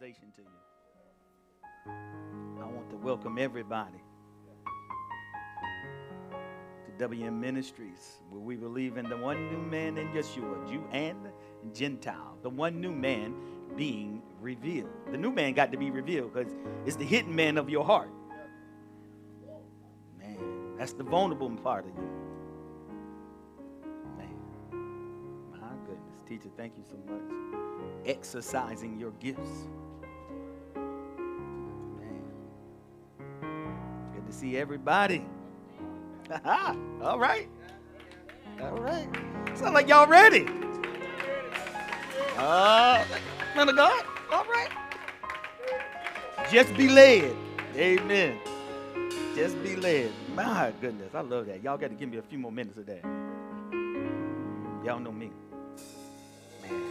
realization to you. I want to welcome everybody to WM Ministries, where we believe in the one new man in Yeshua, Jew and Gentile, the one new man being revealed. The new man got to be revealed because it's the hidden man of your heart. Man, that's the vulnerable part of you. Man, my goodness. Teacher, thank you so much. Exercising your gifts. See everybody. All right. All right. Sound like y'all ready. Uh, man of God. All right. Just be led. Amen. Just be led. My goodness, I love that. Y'all got to give me a few more minutes of that. Y'all know me. Man.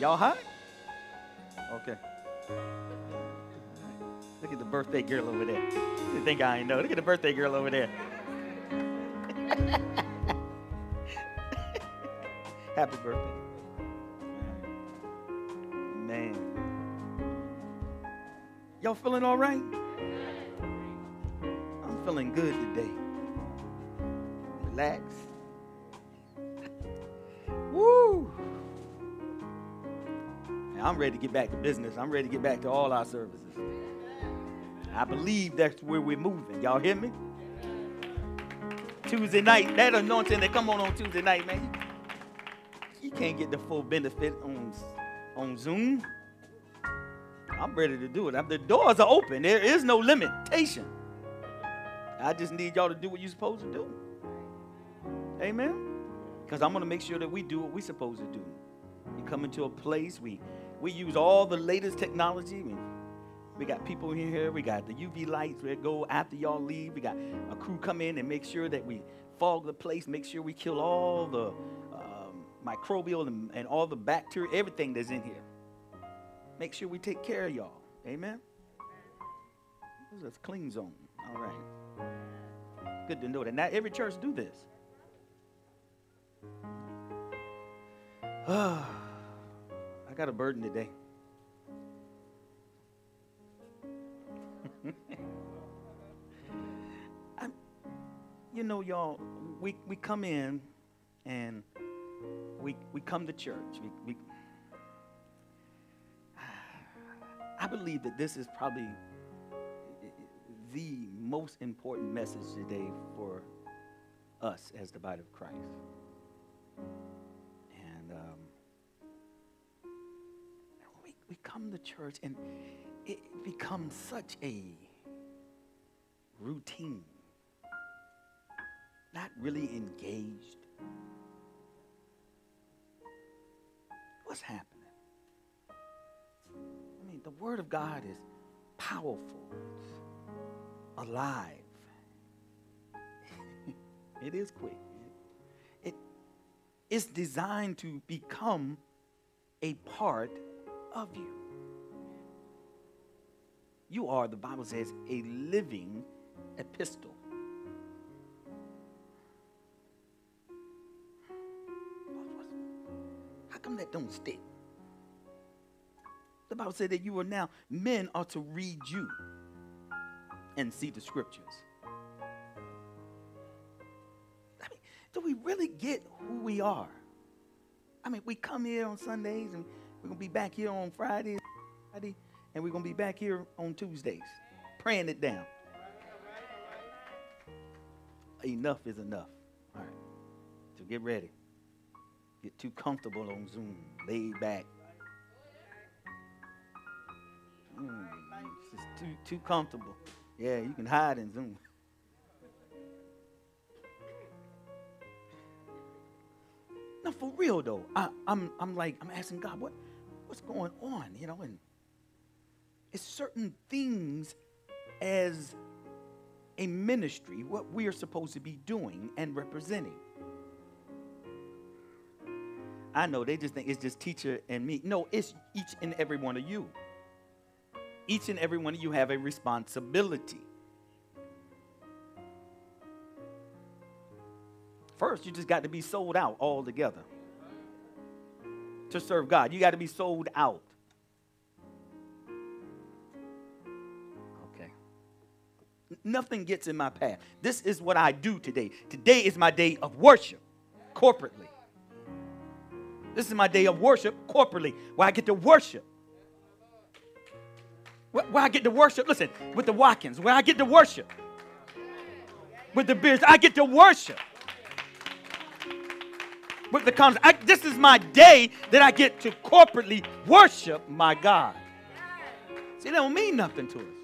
Y'all hot? Okay. Look at the birthday girl over there. You think I ain't know? Look at the birthday girl over there. Happy birthday. Man. Y'all feeling all right? I'm feeling good today. Relax. Woo! And I'm ready to get back to business. I'm ready to get back to all our services. I believe that's where we're moving. Y'all hear me? Tuesday night, that anointing that come on on Tuesday night, man. You, can't get the full benefit on on Zoom. I'm ready to do it. The doors are open. There is no limitation. I just need y'all to do what you're supposed to do. Amen. Because I'm going to make sure that we do what we're supposed to do. You come into a place, we we use all the latest technology. We got people in here. We got the UV lights that go after y'all leave. We got a crew come in and make sure that we fog the place, make sure we kill all the um, microbial and, and all the bacteria, everything that's in here. Make sure we take care of y'all. Amen. This is a clean zone. All right. Good to know that. Not every church do this. I got a burden today. you know, y'all, we, we come in and we, we come to church. We, we, I believe that this is probably the most important message today for us as the body of Christ. And um, we, we come to church and it becomes such a routine, not really engaged. What's happening? I mean, the Word of God is powerful, it's alive. it is quick. It, it's designed to become a part of you. You are, the Bible says, a living epistle. How come that don't stick? The Bible said that you are now, men are to read you and see the scriptures. I mean, do we really get who we are? I mean, we come here on Sundays and we're going to be back here on Friday, Friday and we're going to be back here on Tuesdays praying it down. Enough is enough. All right. So get ready. Get too comfortable on Zoom, laid back. Mm, it's just too too comfortable. Yeah, you can hide in Zoom. Now, for real though, I, I'm I'm like I'm asking God, what what's going on? You know, and it's certain things as a ministry, what we are supposed to be doing and representing. I know they just think it's just teacher and me. No, it's each and every one of you. Each and every one of you have a responsibility. First, you just got to be sold out altogether to serve God. You got to be sold out. Nothing gets in my path. This is what I do today. Today is my day of worship corporately. This is my day of worship corporately, where I get to worship. Where I get to worship, listen, with the Watkins, where I get to worship. With the Beards, I get to worship. With the comes, this is my day that I get to corporately worship my God. See, that don't mean nothing to us.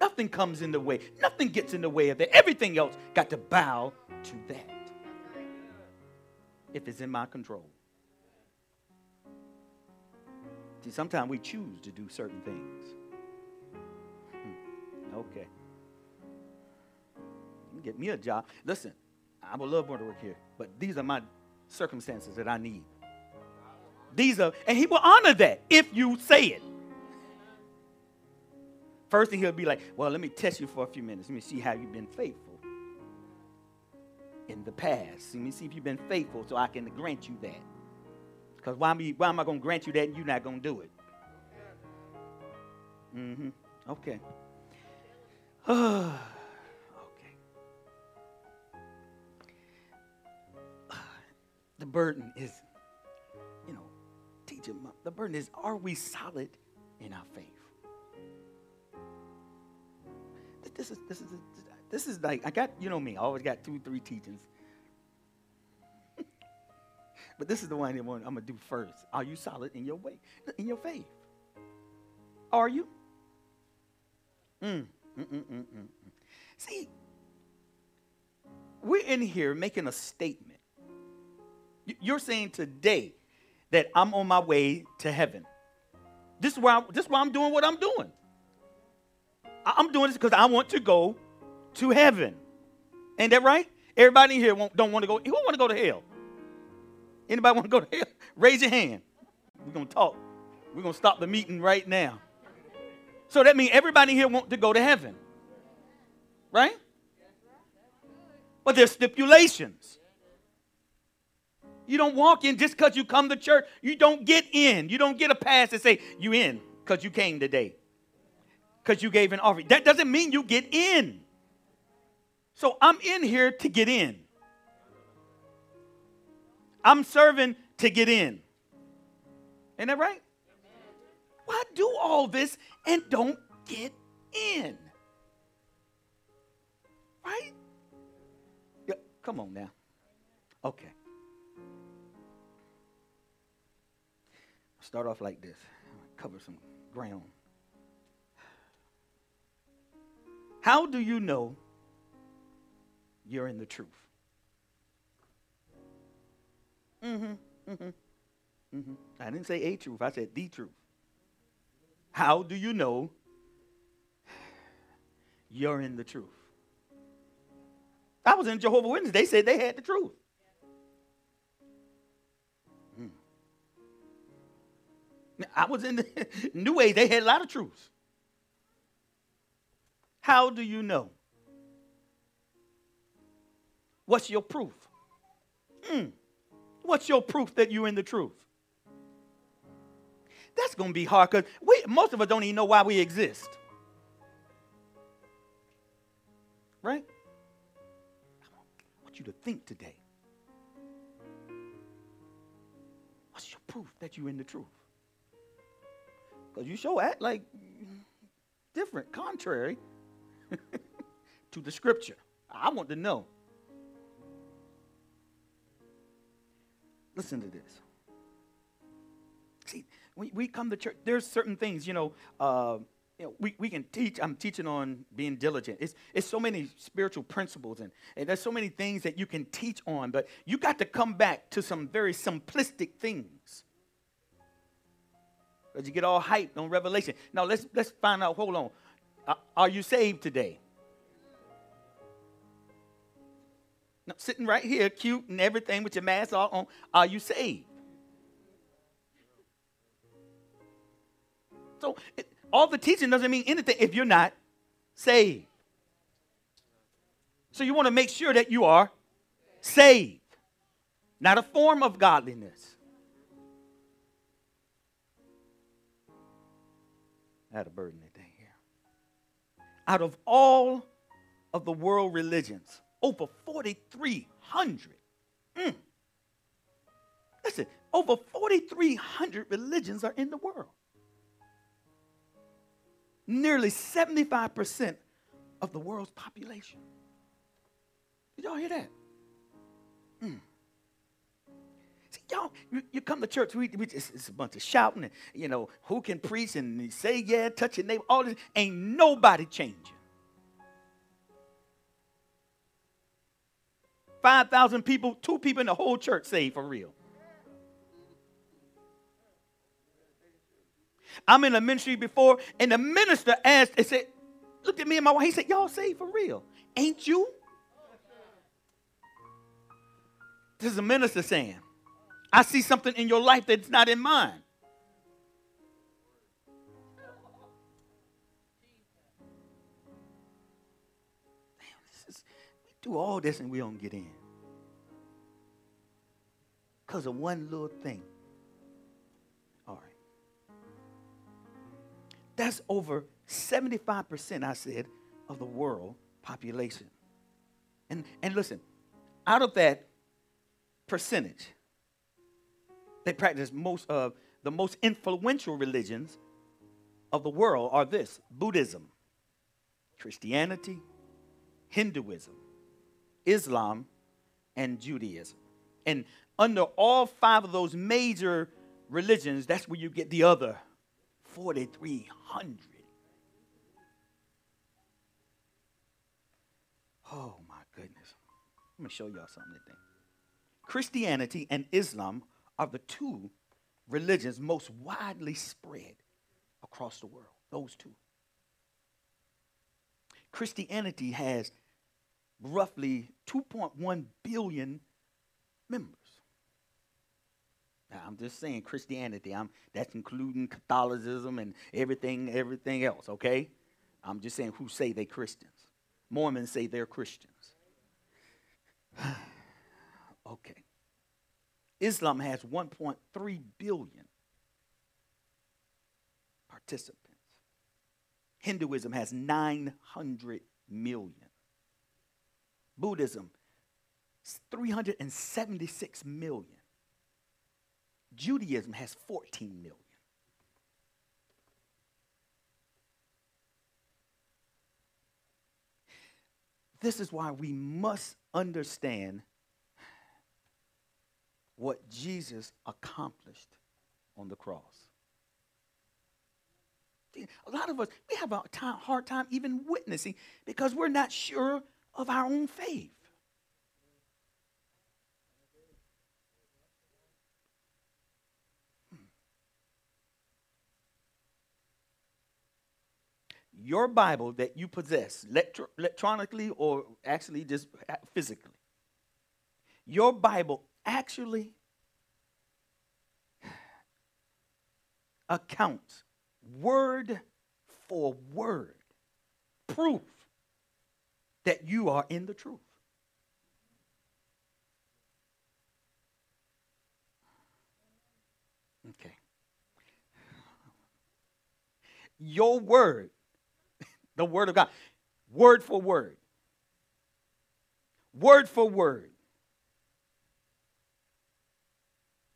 Nothing comes in the way. Nothing gets in the way of that. Everything else got to bow to that. If it's in my control. See, sometimes we choose to do certain things. Hmm. Okay. Get me a job. Listen, I would love more to work here, but these are my circumstances that I need. These are, and he will honor that if you say it. First thing he'll be like, well, let me test you for a few minutes. Let me see how you've been faithful in the past. Let me see if you've been faithful so I can grant you that. Because why, why am I going to grant you that and you're not going to do it? Mm-hmm. Okay. okay. The burden is, you know, teaching. The burden is, are we solid in our faith? This is this is this is like I got you know me. I always got two three teachings. but this is the one that I'm gonna do first. Are you solid in your way in your faith? Are you? Mm, mm, mm, mm, mm. See, we're in here making a statement. You're saying today that I'm on my way to heaven. This is why, this is why I'm doing what I'm doing. I'm doing this because I want to go to heaven. Ain't that right? Everybody here don't want to go. Who want to go to hell? Anybody want to go to hell? Raise your hand. We're going to talk. We're going to stop the meeting right now. So that means everybody here want to go to heaven. Right? But there's stipulations. You don't walk in just because you come to church. You don't get in. You don't get a pass and say, you in because you came today because you gave an offering. That doesn't mean you get in. So I'm in here to get in. I'm serving to get in. Ain't that right? Why do all this and don't get in? Right? Yeah, come on now. Okay. Start off like this. Cover some ground. How do you know you're in the truth? Mm-hmm. Mm-hmm. Mm-hmm. I didn't say a truth, I said the truth. How do you know you're in the truth? I was in Jehovah Witness. They said they had the truth. Mm. I was in the New Age. They had a lot of truths. How do you know? What's your proof? Mm. What's your proof that you're in the truth? That's going to be hard because most of us don't even know why we exist. Right? I want you to think today. What's your proof that you're in the truth? Because you sure act like different, contrary to the scripture. I want to know. Listen to this. See, when we come to church, there's certain things, you know, uh, you know, we, we can teach. I'm teaching on being diligent. It's, it's so many spiritual principles, and, and there's so many things that you can teach on, but you got to come back to some very simplistic things. Because you get all hyped on revelation. Now, let's, let's find out, hold on. Are you saved today? No, sitting right here, cute and everything with your mask all on. Are you saved? So it, all the teaching doesn't mean anything if you're not saved. So you want to make sure that you are saved, not a form of godliness. I had a burden. Out of all of the world religions, over 4,300. Mm. Listen, over 4,300 religions are in the world. Nearly 75% of the world's population. Did y'all hear that? Mm. Y'all, you, you, come to church, we, we just, it's a bunch of shouting, and, you know, who can preach and say, yeah, touch your neighbor, all this. Ain't nobody changing. 5,000 people, two people in the whole church saved for real. I'm in a ministry before, and the minister asked, and said, looked at me and my wife, he said, Y'all saved for real. Ain't you? This is a minister saying, I see something in your life that's not in mine. Damn, is, we do all this and we don't get in. Because of one little thing. All right. That's over 75%, I said, of the world population. And, and listen, out of that percentage, they practice most of the most influential religions of the world are this Buddhism, Christianity, Hinduism, Islam, and Judaism. And under all five of those major religions, that's where you get the other 4,300. Oh my goodness. Let me show y'all something today. Christianity and Islam are the two religions most widely spread across the world. Those two. Christianity has roughly 2.1 billion members. Now, I'm just saying Christianity. I'm that's including Catholicism and everything, everything else. Okay, I'm just saying who say they Christians. Mormons say they're Christians. okay. Islam has 1.3 billion participants. Hinduism has 900 million. Buddhism, 376 million. Judaism has 14 million. This is why we must understand what Jesus accomplished on the cross. A lot of us, we have a time, hard time even witnessing because we're not sure of our own faith. Hmm. Your Bible that you possess, electro- electronically or actually just physically, your Bible actually accounts word for word proof that you are in the truth. Okay. Your word, the word of God, word for word, word for word,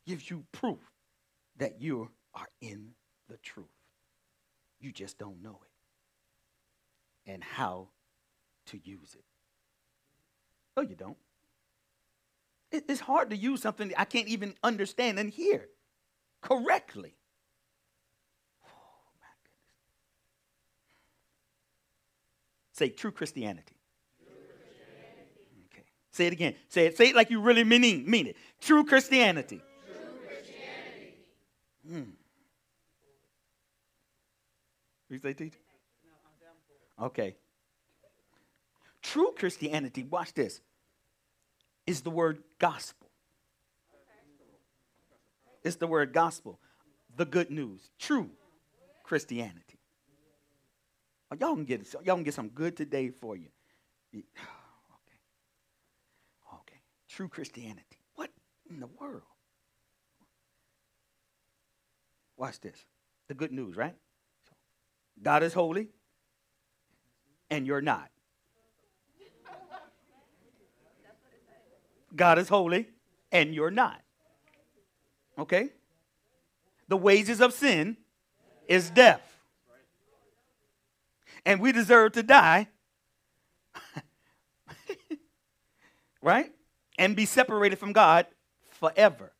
gives you proof that you are in the truth. You just don't know it and how to use it. No, you don't. it's hard to use something I can't even understand and hear correctly. Oh, my goodness. Say true Christianity. Okay. Say it again. Say it. Say it like you really mean, mean it. True Christianity. Hmm. You say, teacher? Okay. True Christianity, watch this, is the word gospel. It's the word gospel, the good news, true Christianity. Oh, y'all can get y'all can get some good today for you. Okay. Okay. True Christianity. What in the world? Watch this. The good news, right? God is holy and you're not. God is holy and you're not. Okay? The wages of sin is death. And we deserve to die. right? And be separated from God forever.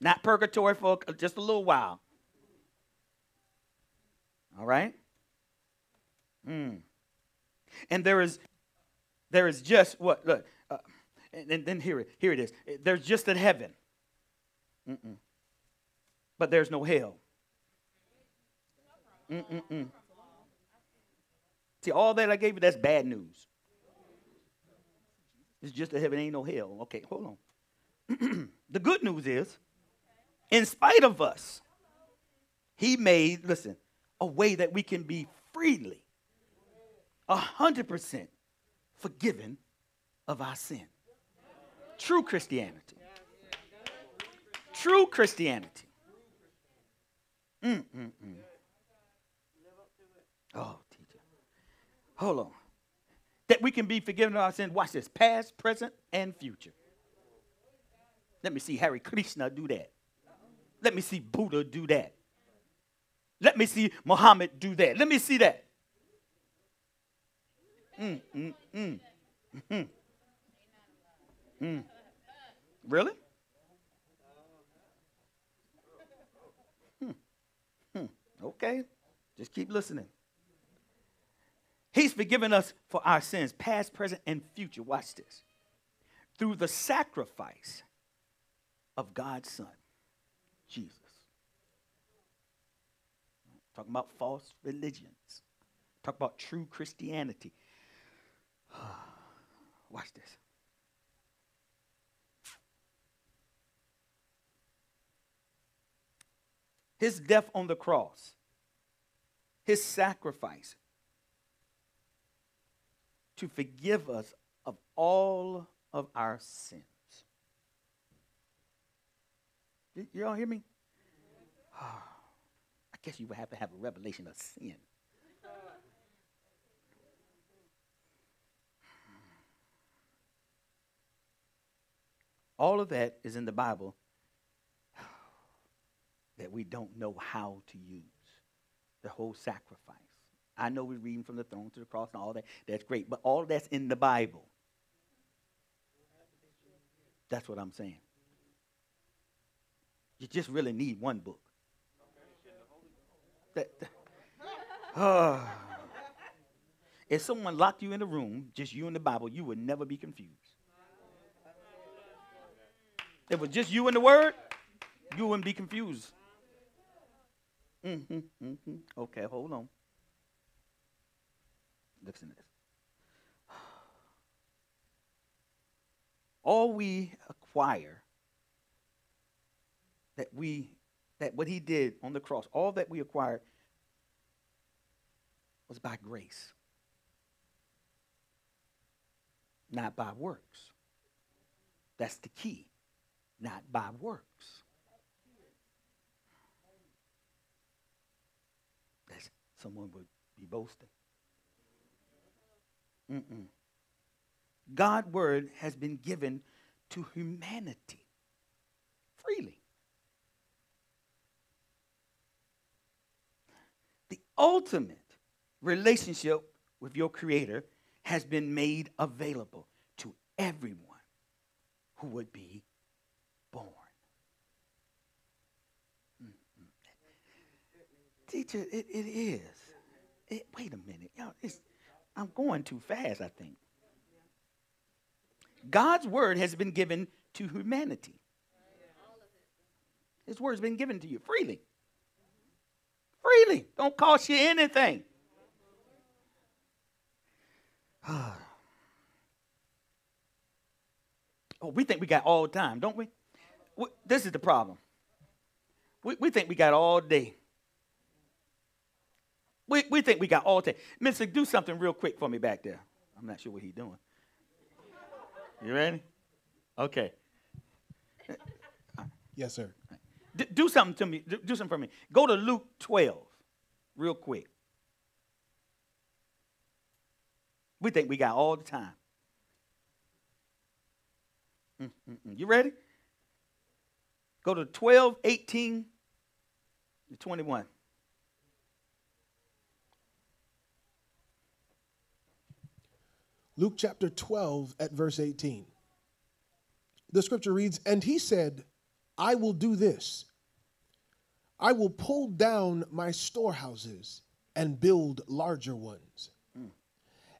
Not purgatory for just a little while. All right? Mm. And there is there is just what look uh, and then here it here it is. There's just a heaven. Mm-mm. But there's no hell. Mm-mm-mm. See, all that I gave you, that's bad news. It's just a heaven, ain't no hell. Okay, hold on. the good news is, in spite of us, he made, listen, a way that we can be freely, a hundred percent forgiven of our sin. True Christianity. True Christianity. Mm-mm-mm. Oh, teacher. Hold on. That we can be forgiven of our sins. Watch this. Past, present, and future. Let me see Hare Krishna do that. Let me see Buddha do that. Let me see Muhammad do that. Let me see that. Mm, mm, mm, mm, mm. Really? Hmm. Hmm. Okay. Just keep listening. He's forgiven us for our sins, past, present, and future. Watch this. Through the sacrifice of God's Son, Jesus. Talking about false religions. Talk about true Christianity. Watch this. His death on the cross, his sacrifice to forgive us of all of our sins. You all hear me? Ah, I guess you would have to have a revelation of sin. All of that is in the Bible that we don't know how to use. The whole sacrifice. I know we're reading from the throne to the cross and all that. That's great. But all that's in the Bible. That's what I'm saying. You just really need one book. That, that, uh, if someone locked you in a room, just you and the Bible, you would never be confused. If it was just you and the Word, you wouldn't be confused. Mm-hmm, mm-hmm. Okay, hold on. Listen to this. All we acquire that we that what he did on the cross, all that we acquired was by grace. Not by works. That's the key. Not by works. someone would be boasting. Mm-mm. God's word has been given to humanity freely. The ultimate relationship with your Creator has been made available to everyone who would be born. Mm-hmm. Teacher, it, it is. It, wait a minute. Y'all, I'm going too fast, I think. God's word has been given to humanity. His word's been given to you freely. Freely. Don't cost you anything. oh, we think we got all time, don't we? This is the problem. We, we think we got all day. We, we think we got all day. Mister, do something real quick for me back there. I'm not sure what he's doing. You ready? Okay. Yes, sir. Do something to me. Do, do something for me. Go to Luke 12 real quick. We think we got all the time. Mm-mm-mm. You ready? Go to 12, 18 to 21. Luke chapter 12 at verse 18. The scripture reads, And he said, I will do this. I will pull down my storehouses and build larger ones.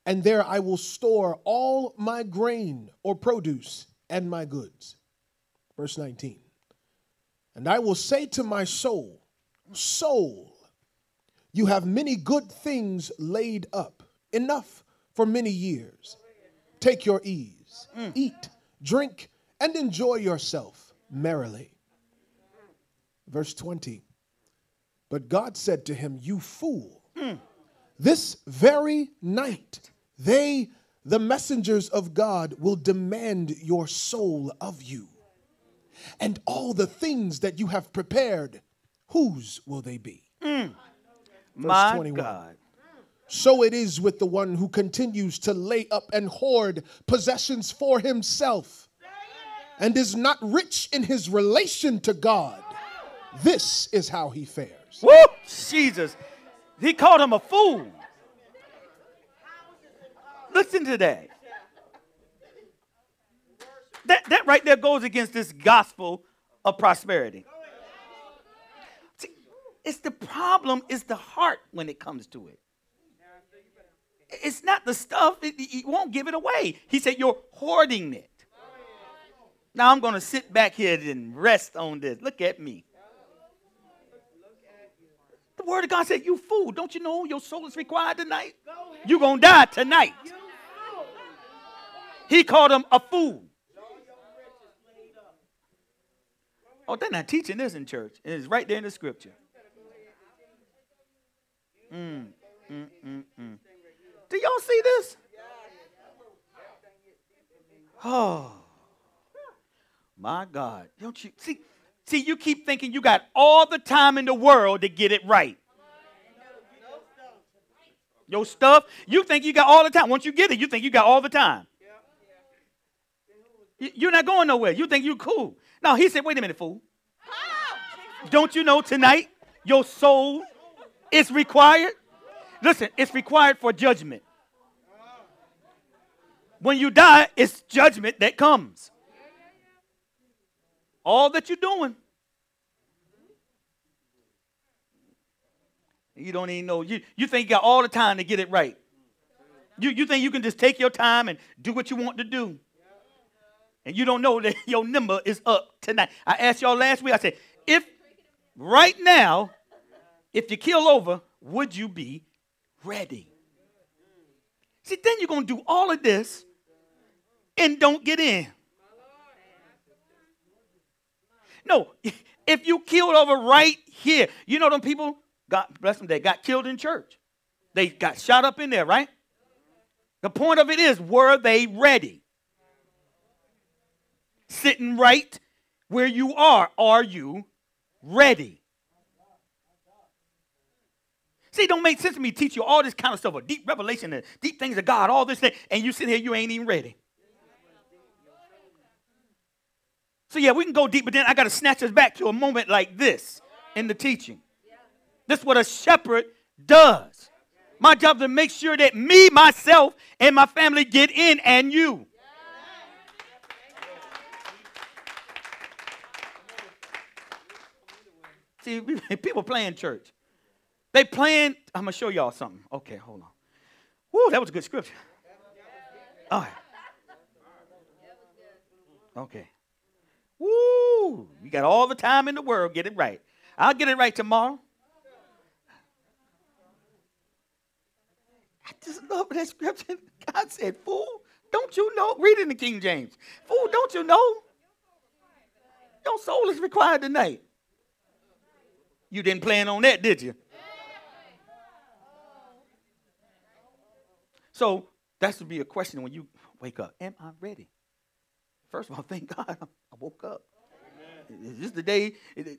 And there I will store all my grain or produce and my goods. Verse 19. And I will say to my soul, Soul, you have many good things laid up, enough for many years. Take your ease, eat, drink, and enjoy yourself merrily. Verse 20. But God said to him, You fool, this very night they, the messengers of God, will demand your soul of you. And all the things that you have prepared, whose will they be? My 21. God. So it is with the one who continues to lay up and hoard possessions for himself and is not rich in his relation to God. This is how he fares. Woo! Jesus. He called him a fool. Listen to that. That, that right there goes against this gospel of prosperity. See, it's the problem is the heart when it comes to it. It's not the stuff, it won't give it away. He said, You're hoarding it. Now I'm going to sit back here and rest on this. Look at me. The word of God said, You fool, don't you know your soul is required tonight? You're going to die tonight. He called him a fool. Oh, they're not teaching this in church. It's right there in the scripture. Mm, mm, mm, mm. Do y'all see this? Oh, my God. Don't you see? See, you keep thinking you got all the time in the world to get it right. Your stuff, you think you got all the time. Once you get it, you think you got all the time. You're not going nowhere. You think you're cool. No, he said, wait a minute, fool. Don't you know tonight your soul is required? Listen, it's required for judgment. When you die, it's judgment that comes. All that you're doing. You don't even know. You, you think you got all the time to get it right. You, you think you can just take your time and do what you want to do. And you don't know that your number is up tonight. I asked y'all last week, I said, if right now, if you kill over, would you be ready? See, then you're going to do all of this and don't get in. No, if you killed over right here, you know them people, God bless them, they got killed in church. They got shot up in there, right? The point of it is, were they ready? Sitting right where you are, are you ready? See, it don't make sense to me teach you all this kind of stuff, a deep revelation and deep things of God, all this thing, and you sit here, you ain't even ready. So yeah, we can go deep, but then I got to snatch us back to a moment like this in the teaching. This is what a shepherd does. My job is to make sure that me, myself, and my family get in, and you. See, people playing church. They playing. I'm gonna show y'all something. Okay, hold on. Woo, that was a good scripture. All right. Okay. Woo! You got all the time in the world. Get it right. I'll get it right tomorrow. I just love that scripture. God said, Fool, don't you know? Read in the King James. Fool, don't you know? Your soul is required tonight. You didn't plan on that, did you? So that should be a question when you wake up. Am I ready? First of all, thank God I woke up. Is this the day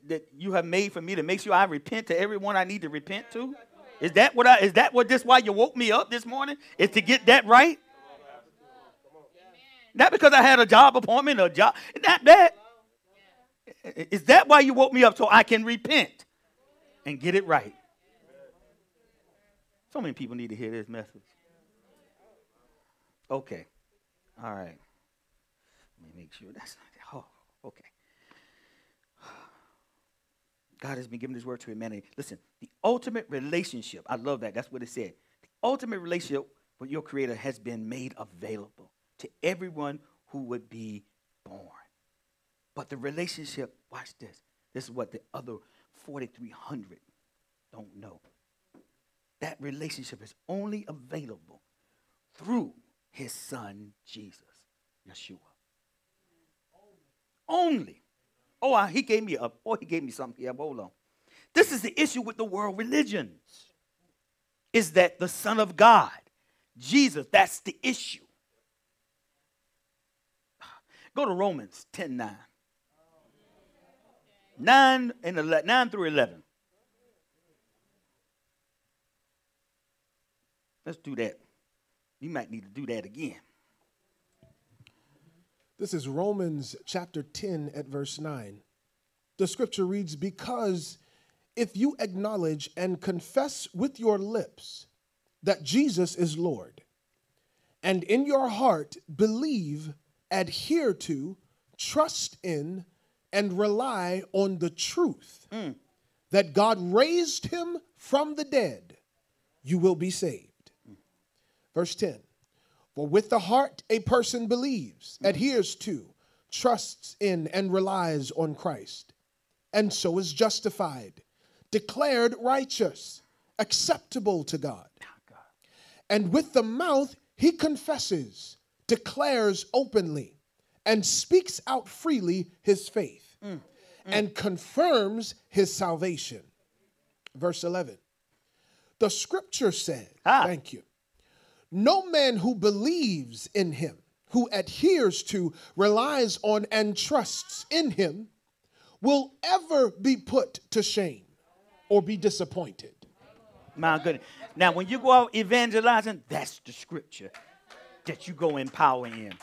that you have made for me to make sure I repent to everyone I need to repent to? Is that what I is that what this why you woke me up this morning? Is to get that right? Not because I had a job appointment or job. Not that. Is that why you woke me up so I can repent and get it right? So many people need to hear this message. Okay. All right. Let me make sure that's not. Oh, okay. God has been giving this word to humanity. Listen, the ultimate relationship, I love that. That's what it said. The ultimate relationship with your Creator has been made available to everyone who would be born. But the relationship, watch this. This is what the other 4,300 don't know. That relationship is only available through his son, Jesus, Yeshua. Only. Oh, uh, he gave me a, oh, he gave me something here. Hold on. This is the issue with the world religions. Is that the Son of God, Jesus, that's the issue. Go to Romans 10 9. 9 and 11, 9 through 11. Let's do that. You might need to do that again. This is Romans chapter 10 at verse 9. The scripture reads, Because if you acknowledge and confess with your lips that Jesus is Lord, and in your heart believe, adhere to, trust in, and rely on the truth mm. that God raised him from the dead, you will be saved. Mm. Verse 10 for with the heart a person believes, adheres to, trusts in, and relies on Christ, and so is justified, declared righteous, acceptable to God. And with the mouth he confesses, declares openly, and speaks out freely his faith, mm. Mm. and confirms his salvation. Verse 11. The scripture said, ah. Thank you. No man who believes in him, who adheres to, relies on, and trusts in him will ever be put to shame or be disappointed. My goodness. Now, when you go out evangelizing, that's the scripture that you go in power in.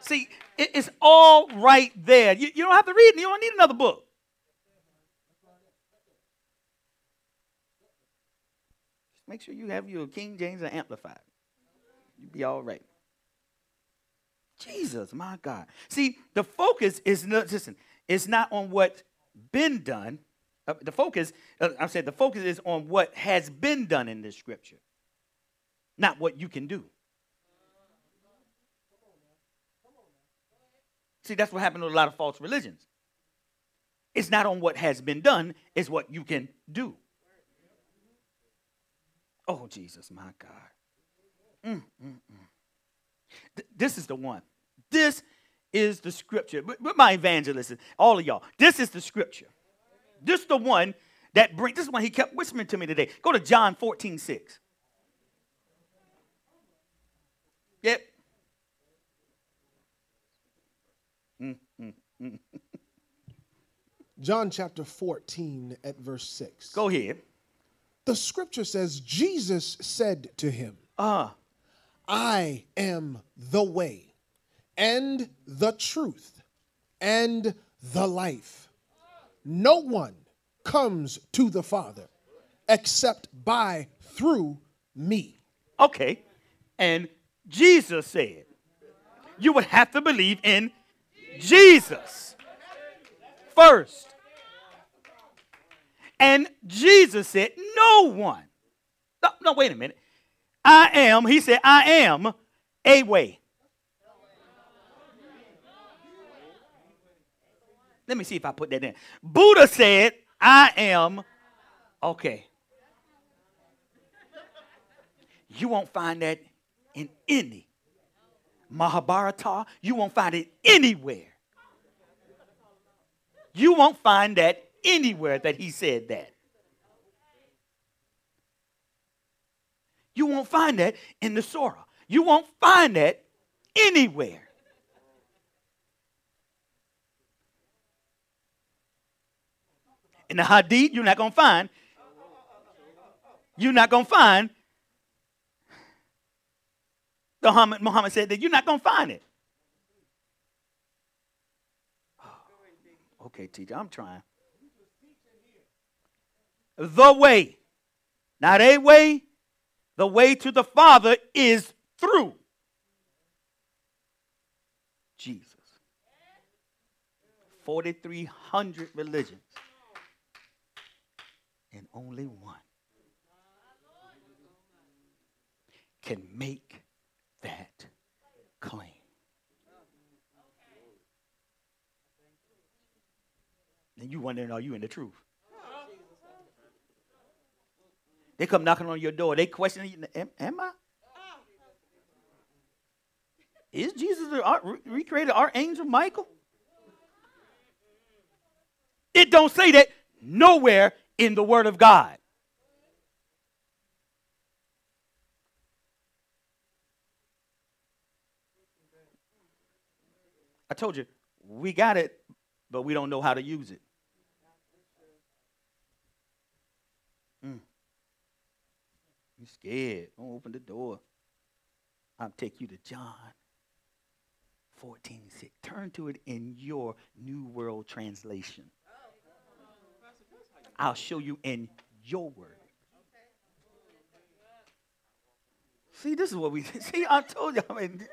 See, it's all right there. You, you don't have to read, it, you don't need another book. Make sure you have your King James and Amplified. You'll be all right. Jesus, my God. See, the focus is not, listen, it's not on what's been done. Uh, the focus, uh, I said, the focus is on what has been done in this scripture, not what you can do. See, that's what happened to a lot of false religions. It's not on what has been done, it's what you can do. Oh, Jesus, my God. Mm, mm, mm. Th- this is the one. This is the scripture. With my evangelists, all of y'all, this is the scripture. This is the one that brings, this is one he kept whispering to me today. Go to John 14, 6. Yep. Mm, mm, mm. John chapter 14 at verse 6. Go ahead. The scripture says, Jesus said to him, Ah, uh. I am the way and the truth and the life. No one comes to the Father except by through me. Okay. And Jesus said, you would have to believe in Jesus first. And Jesus said, No one. No, no, wait a minute. I am, he said, I am a way. Let me see if I put that in. Buddha said, I am okay. You won't find that in any Mahabharata. You won't find it anywhere. You won't find that anywhere that he said that. You won't find that in the Surah. You won't find that anywhere. In the Hadith, you're not going to find. you're not going to find. The Muhammad, Muhammad said that you're not going to find it. Oh, okay, teacher, I'm trying. The way, not a way, the way to the Father is through Jesus. 4,300 religions, and only one can make that claim. And you wondering, are you in the truth? They come knocking on your door. They question you, am, am I? Is Jesus the recreated archangel Michael? It don't say that nowhere in the Word of God. I told you, we got it, but we don't know how to use it. Mm. You scared. Don't open the door. I'll take you to John 14 6. Turn to it in your New World Translation. I'll show you in your word. See, this is what we see. I told you. I mean,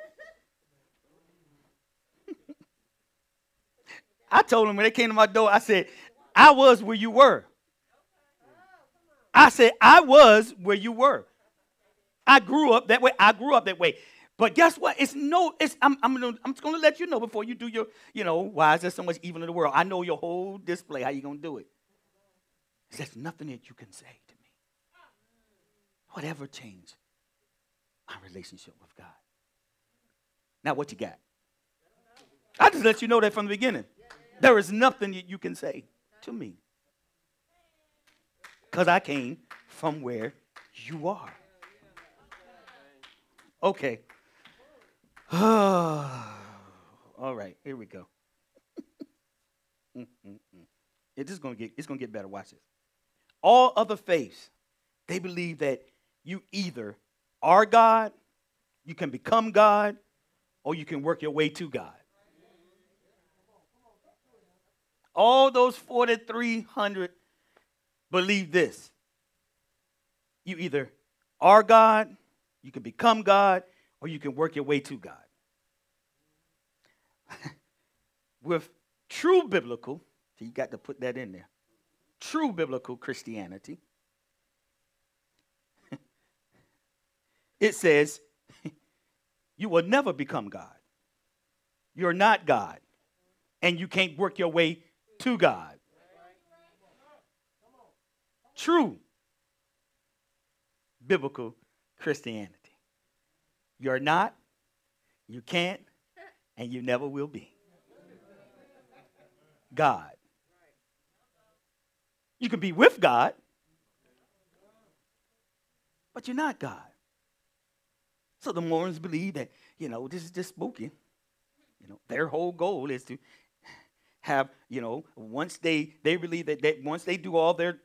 I told them when they came to my door, I said, I was where you were. I said, I was where you were. I grew up that way. I grew up that way. But guess what? It's no, it's I'm I'm gonna, I'm just gonna let you know before you do your, you know, why is there so much evil in the world? I know your whole display, how you gonna do it. There's nothing that you can say to me. Whatever change my relationship with God. Now what you got? I just let you know that from the beginning. There is nothing that you can say to me. Because I came from where you are. Okay. All right, here we go. Mm, mm, mm. it's just gonna get it's gonna get better. Watch this. All other faiths, they believe that you either are God, you can become God, or you can work your way to God. All those 4,300 believe this. You either are God, you can become God, or you can work your way to God. With true biblical, so you got to put that in there. True biblical Christianity. it says you will never become God. You're not God. And you can't work your way to God. True biblical Christianity. You're not, you can't, and you never will be. God. You can be with God, but you're not God. So the Mormons believe that, you know, this is just spooky. You know, their whole goal is to have, you know, once they they believe that, that once they do all their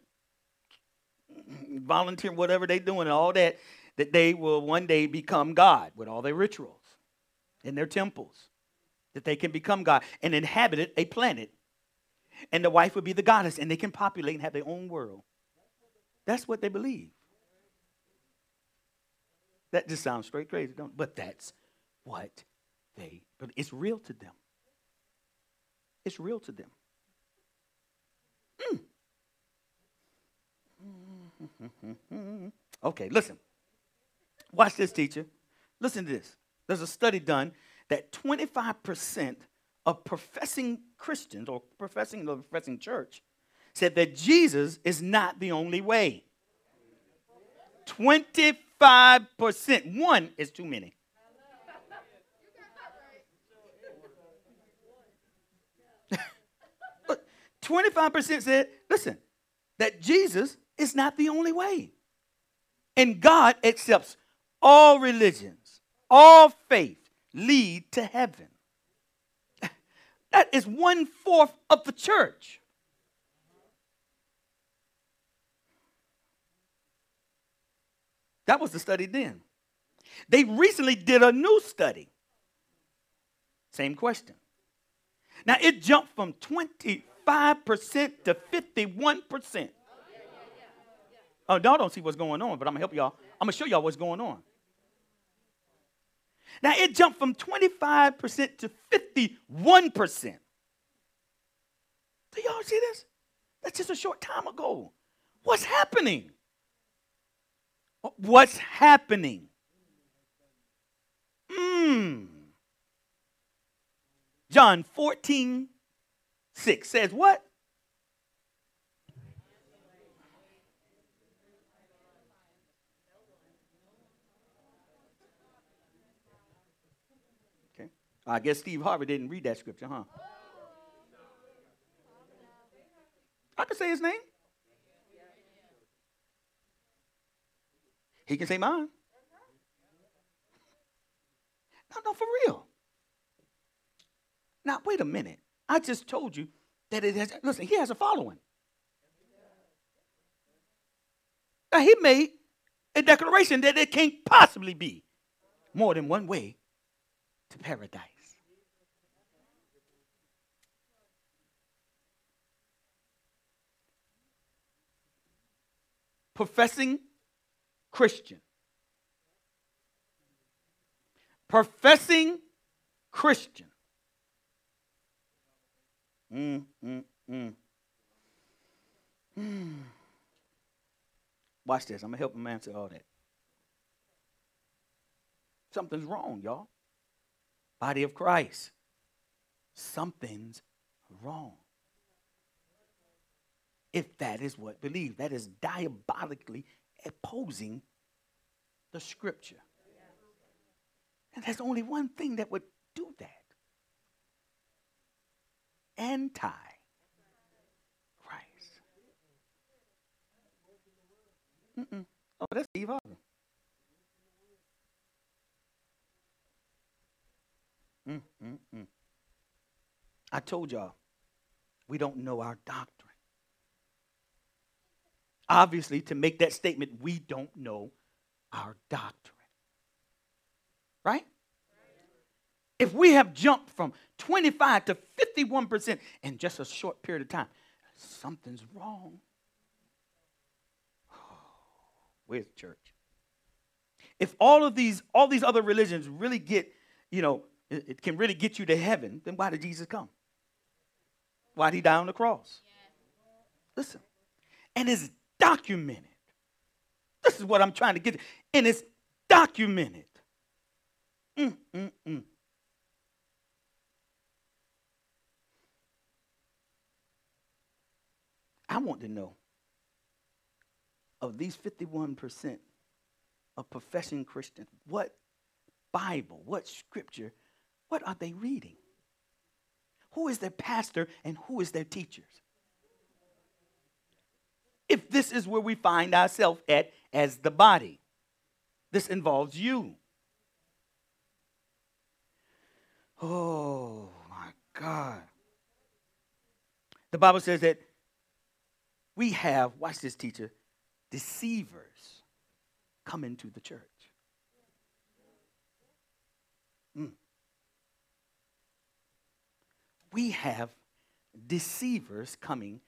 volunteer, whatever they're doing, and all that, that they will one day become God with all their rituals in their temples. That they can become God and inhabit a planet. And the wife would be the goddess, and they can populate and have their own world. That's what they believe. That just sounds straight crazy, don't But that's what they but it's real to them. It's real to them. Mm. okay, listen. Watch this, teacher. Listen to this. There's a study done that 25% of professing Christians or professing the professing church said that Jesus is not the only way. 25%. One is too many. 25% said, listen, that Jesus is not the only way. And God accepts all religions, all faith lead to heaven. That is one fourth of the church. That was the study then. They recently did a new study. Same question. Now it jumped from 25% to 51%. Oh, y'all don't see what's going on, but I'm gonna help y'all. I'm gonna show y'all what's going on. Now it jumped from 25% to 51%. Do y'all see this? That's just a short time ago. What's happening? What's happening? Hmm. John 14, 6 says what? Okay. I guess Steve Harvey didn't read that scripture, huh? I can say his name. He can say mine. No, no, for real. Now, wait a minute. I just told you that it has, listen, he has a following. Now, he made a declaration that it can't possibly be more than one way to paradise. Professing Christian. Professing Christian. Mm, mm, mm. Watch this. I'm going to help him answer all that. Something's wrong, y'all. Body of Christ. Something's wrong. If that is what believe, that is diabolically opposing the scripture. And there's only one thing that would do that anti Christ. Oh, that's Steve Harvey. Mm-mm-mm. I told y'all, we don't know our doctrine. Obviously, to make that statement, we don't know our doctrine. Right? If we have jumped from 25 to 51% in just a short period of time, something's wrong. where's the church? If all of these, all these other religions really get, you know, it, it can really get you to heaven, then why did Jesus come? Why did he die on the cross? Listen, and it's documented. This is what I'm trying to get, and it's documented. Mm, mm, mm. I want to know of these 51% of professing Christians, what Bible, what scripture, what are they reading? Who is their pastor and who is their teachers? If this is where we find ourselves at as the body, this involves you. Oh my God. The Bible says that we have, watch this, teacher, deceivers come into the church. Mm. We have deceivers coming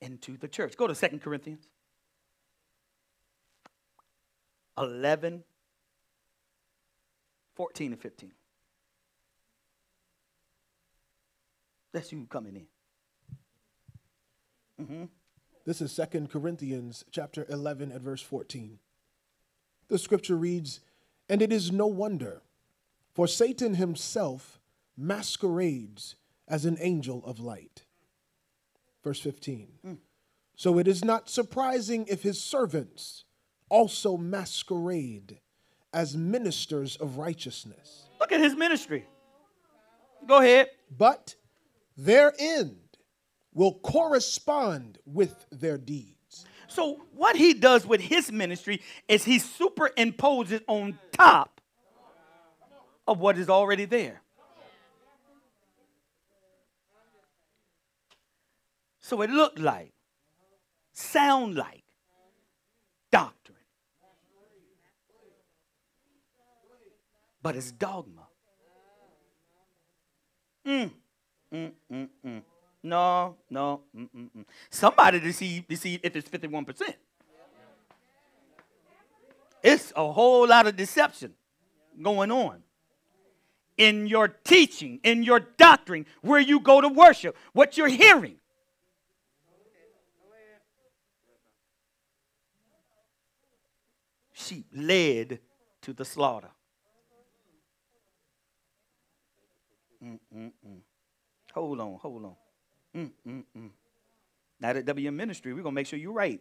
into the church. Go to Second Corinthians 11, 14 and 15. That's you coming in. Mm-hmm. This is Second Corinthians chapter 11 at verse 14. The scripture reads, And it is no wonder, for Satan himself masquerades as an angel of light. Verse 15. Mm. So it is not surprising if his servants also masquerade as ministers of righteousness. Look at his ministry. Go ahead. But their end will correspond with their deeds. So, what he does with his ministry is he superimposes on top of what is already there. So it looked like, sound like doctrine. but it's dogma. Mm, mm, mm, mm. No, no. Mm, mm, mm. Somebody deceive, deceive if it's 51%. It's a whole lot of deception going on in your teaching, in your doctrine, where you go to worship, what you're hearing. Sheep led to the slaughter. Mm-mm-mm. Hold on, hold on. Mm-mm-mm. Now at WM Ministry, we're going to make sure you're right.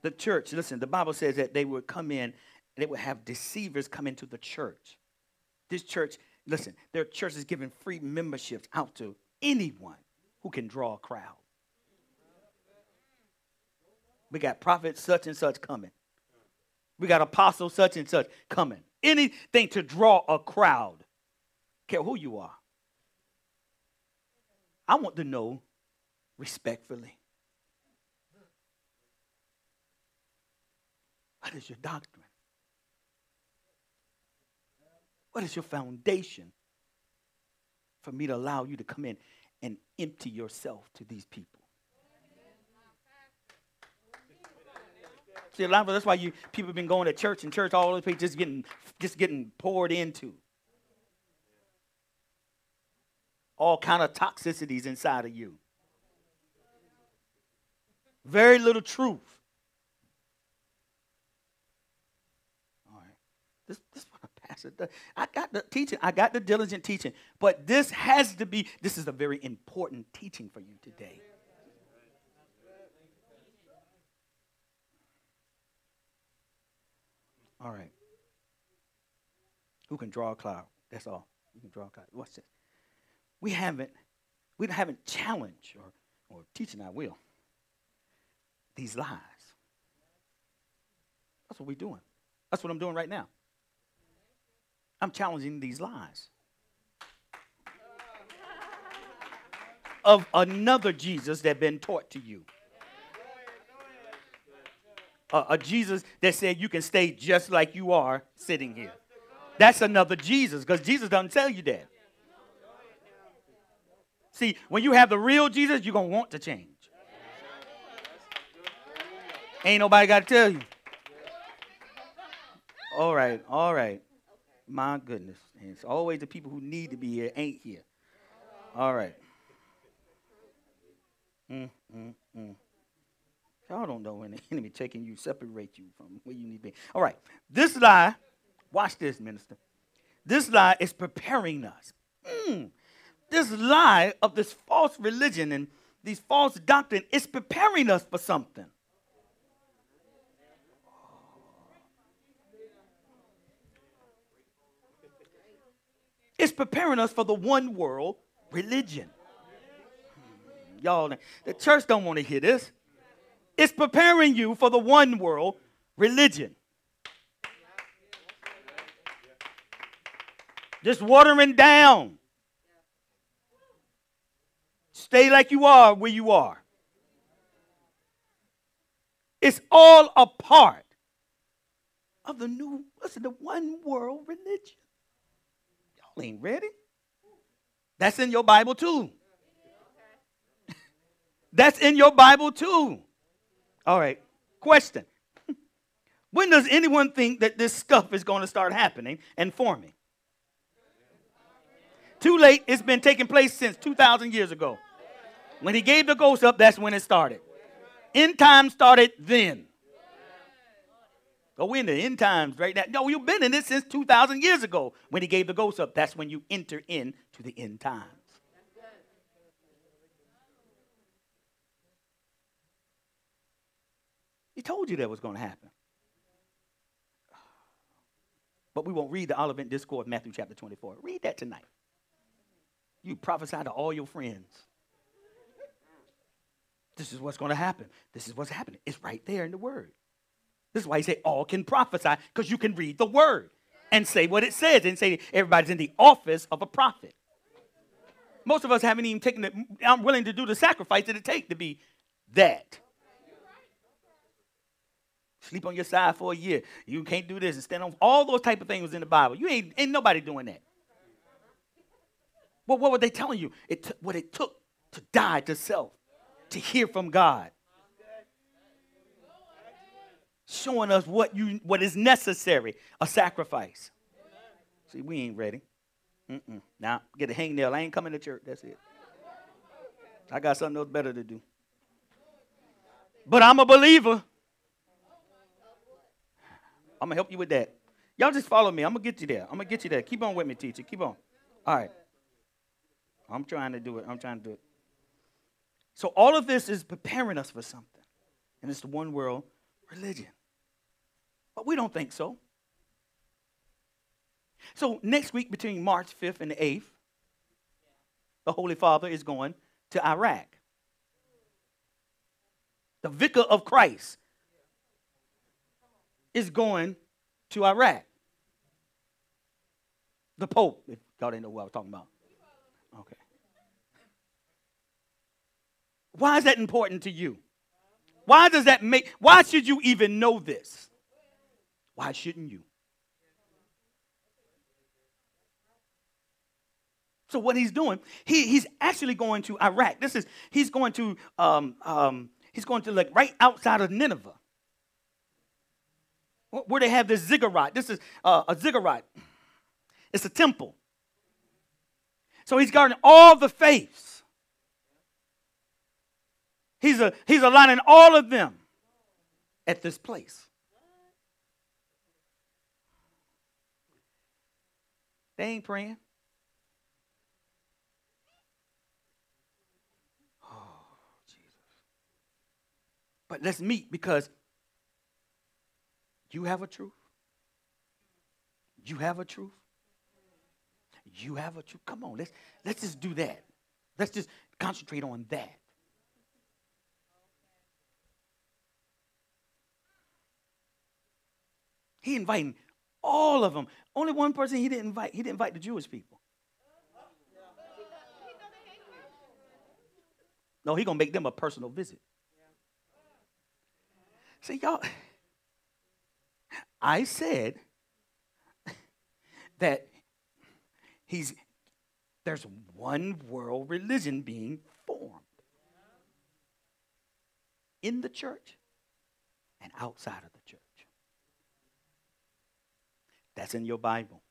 the church, listen, the Bible says that they would come in, they would have deceivers come into the church. This church, listen, their church is giving free memberships out to anyone who can draw a crowd. We got prophets such and such coming. We got apostles such and such coming. Anything to draw a crowd. Care who you are. I want to know respectfully. What is your doctrine? What is your foundation for me to allow you to come in and empty yourself to these people? See, a lot of that's why you people have been going to church and church all over the place, just getting just getting poured into. All kind of toxicities inside of you. Very little truth. All right. This, this what a pastor does. I got the teaching. I got the diligent teaching. But this has to be, this is a very important teaching for you today. All right. Who can draw a cloud? That's all. You can draw a cloud. What's this? We haven't, we haven't challenged or, or teaching I will these lies. That's what we're doing. That's what I'm doing right now. I'm challenging these lies. Of another Jesus that been taught to you. Uh, a Jesus that said you can stay just like you are sitting here. That's another Jesus because Jesus doesn't tell you that. See, when you have the real Jesus, you're going to want to change. Ain't nobody got to tell you. All right, all right. My goodness. And it's always the people who need to be here ain't here. All right. Mm, mm, mm. Y'all don't know when the enemy taking you, separate you from where you need to be. All right. This lie, watch this, minister. This lie is preparing us. Mm. This lie of this false religion and these false doctrine is preparing us for something. It's preparing us for the one world religion. Y'all, the church don't want to hear this. It's preparing you for the one world religion. Just watering down. Stay like you are where you are. It's all a part of the new, listen, the one world religion Y'all ain't ready. That's in your Bible too. That's in your Bible too. All right. Question. When does anyone think that this stuff is going to start happening and forming? Too late. It's been taking place since 2,000 years ago. When he gave the ghost up, that's when it started. End time started then. Oh, we're in the end times right now. No, you've been in this since 2,000 years ago when he gave the ghost up. That's when you enter into the end times. Told you that was going to happen. But we won't read the Olivet Discourse, Matthew chapter 24. Read that tonight. You prophesy to all your friends. This is what's going to happen. This is what's happening. It's right there in the Word. This is why he say all can prophesy, because you can read the word and say what it says and say everybody's in the office of a prophet. Most of us haven't even taken the, I'm willing to do the sacrifice that it takes to be that. Sleep on your side for a year. You can't do this and stand on all those type of things in the Bible. You ain't ain't nobody doing that. Well, what were they telling you? It t- what it took to die to self, to hear from God. Showing us what you what is necessary, a sacrifice. See, we ain't ready. Mm-mm. Now, get a hangnail. I ain't coming to church. That's it. I got something else better to do. But I'm a believer. I'm gonna help you with that. Y'all just follow me. I'm gonna get you there. I'm gonna get you there. Keep on with me, teacher. Keep on. All right. I'm trying to do it. I'm trying to do it. So all of this is preparing us for something. And it's the one world religion. But we don't think so. So next week, between March 5th and the 8th, the Holy Father is going to Iraq. The vicar of Christ is going to Iraq. The Pope, if y'all didn't know who I was talking about. Okay. Why is that important to you? Why does that make, why should you even know this? Why shouldn't you? So what he's doing, he, he's actually going to Iraq. This is he's going to um, um, he's going to like right outside of Nineveh, where they have this ziggurat. This is uh, a ziggurat. It's a temple. So he's guarding all the faiths. He's a, he's aligning all of them at this place. They ain't praying. Oh, Jesus. But let's meet because you have a truth. You have a truth. You have a truth. Come on, let's let's just do that. Let's just concentrate on that. He inviting all of them. Only one person he didn't invite. He didn't invite the Jewish people. No, he gonna make them a personal visit. See, y'all, I said that he's there's one world religion being formed in the church and outside of the church. That's in your Bible.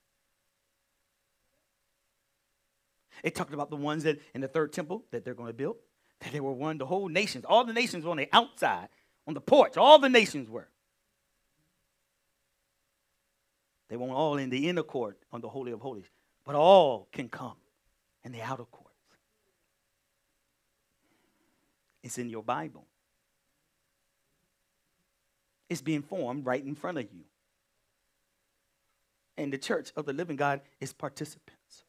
It talked about the ones that in the third temple that they're going to build, that they were one, the whole nations, all the nations were on the outside on the porch. All the nations were. They weren't all in the inner court on the Holy of Holies, but all can come in the outer courts. It's in your Bible. It's being formed right in front of you. And the church of the living God is participants.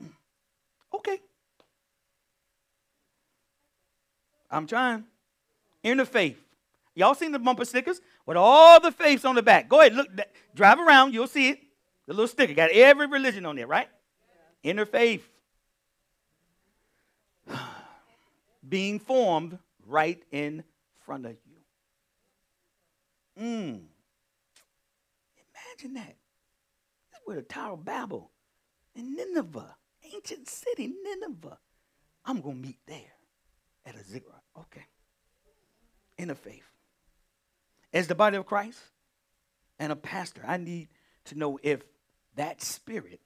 Hmm. Okay. I'm trying. Interfaith. Y'all seen the bumper stickers with all the faiths on the back? Go ahead, look, drive around, you'll see it. The little sticker got every religion on there, right? Yeah. Interfaith. Being formed right in front of you. Mm. Imagine that. That's where the Tower of Babel in Nineveh, ancient city, Nineveh. I'm going to meet there at a ziggurat. Okay. In a faith. As the body of Christ and a pastor, I need to know if that spirit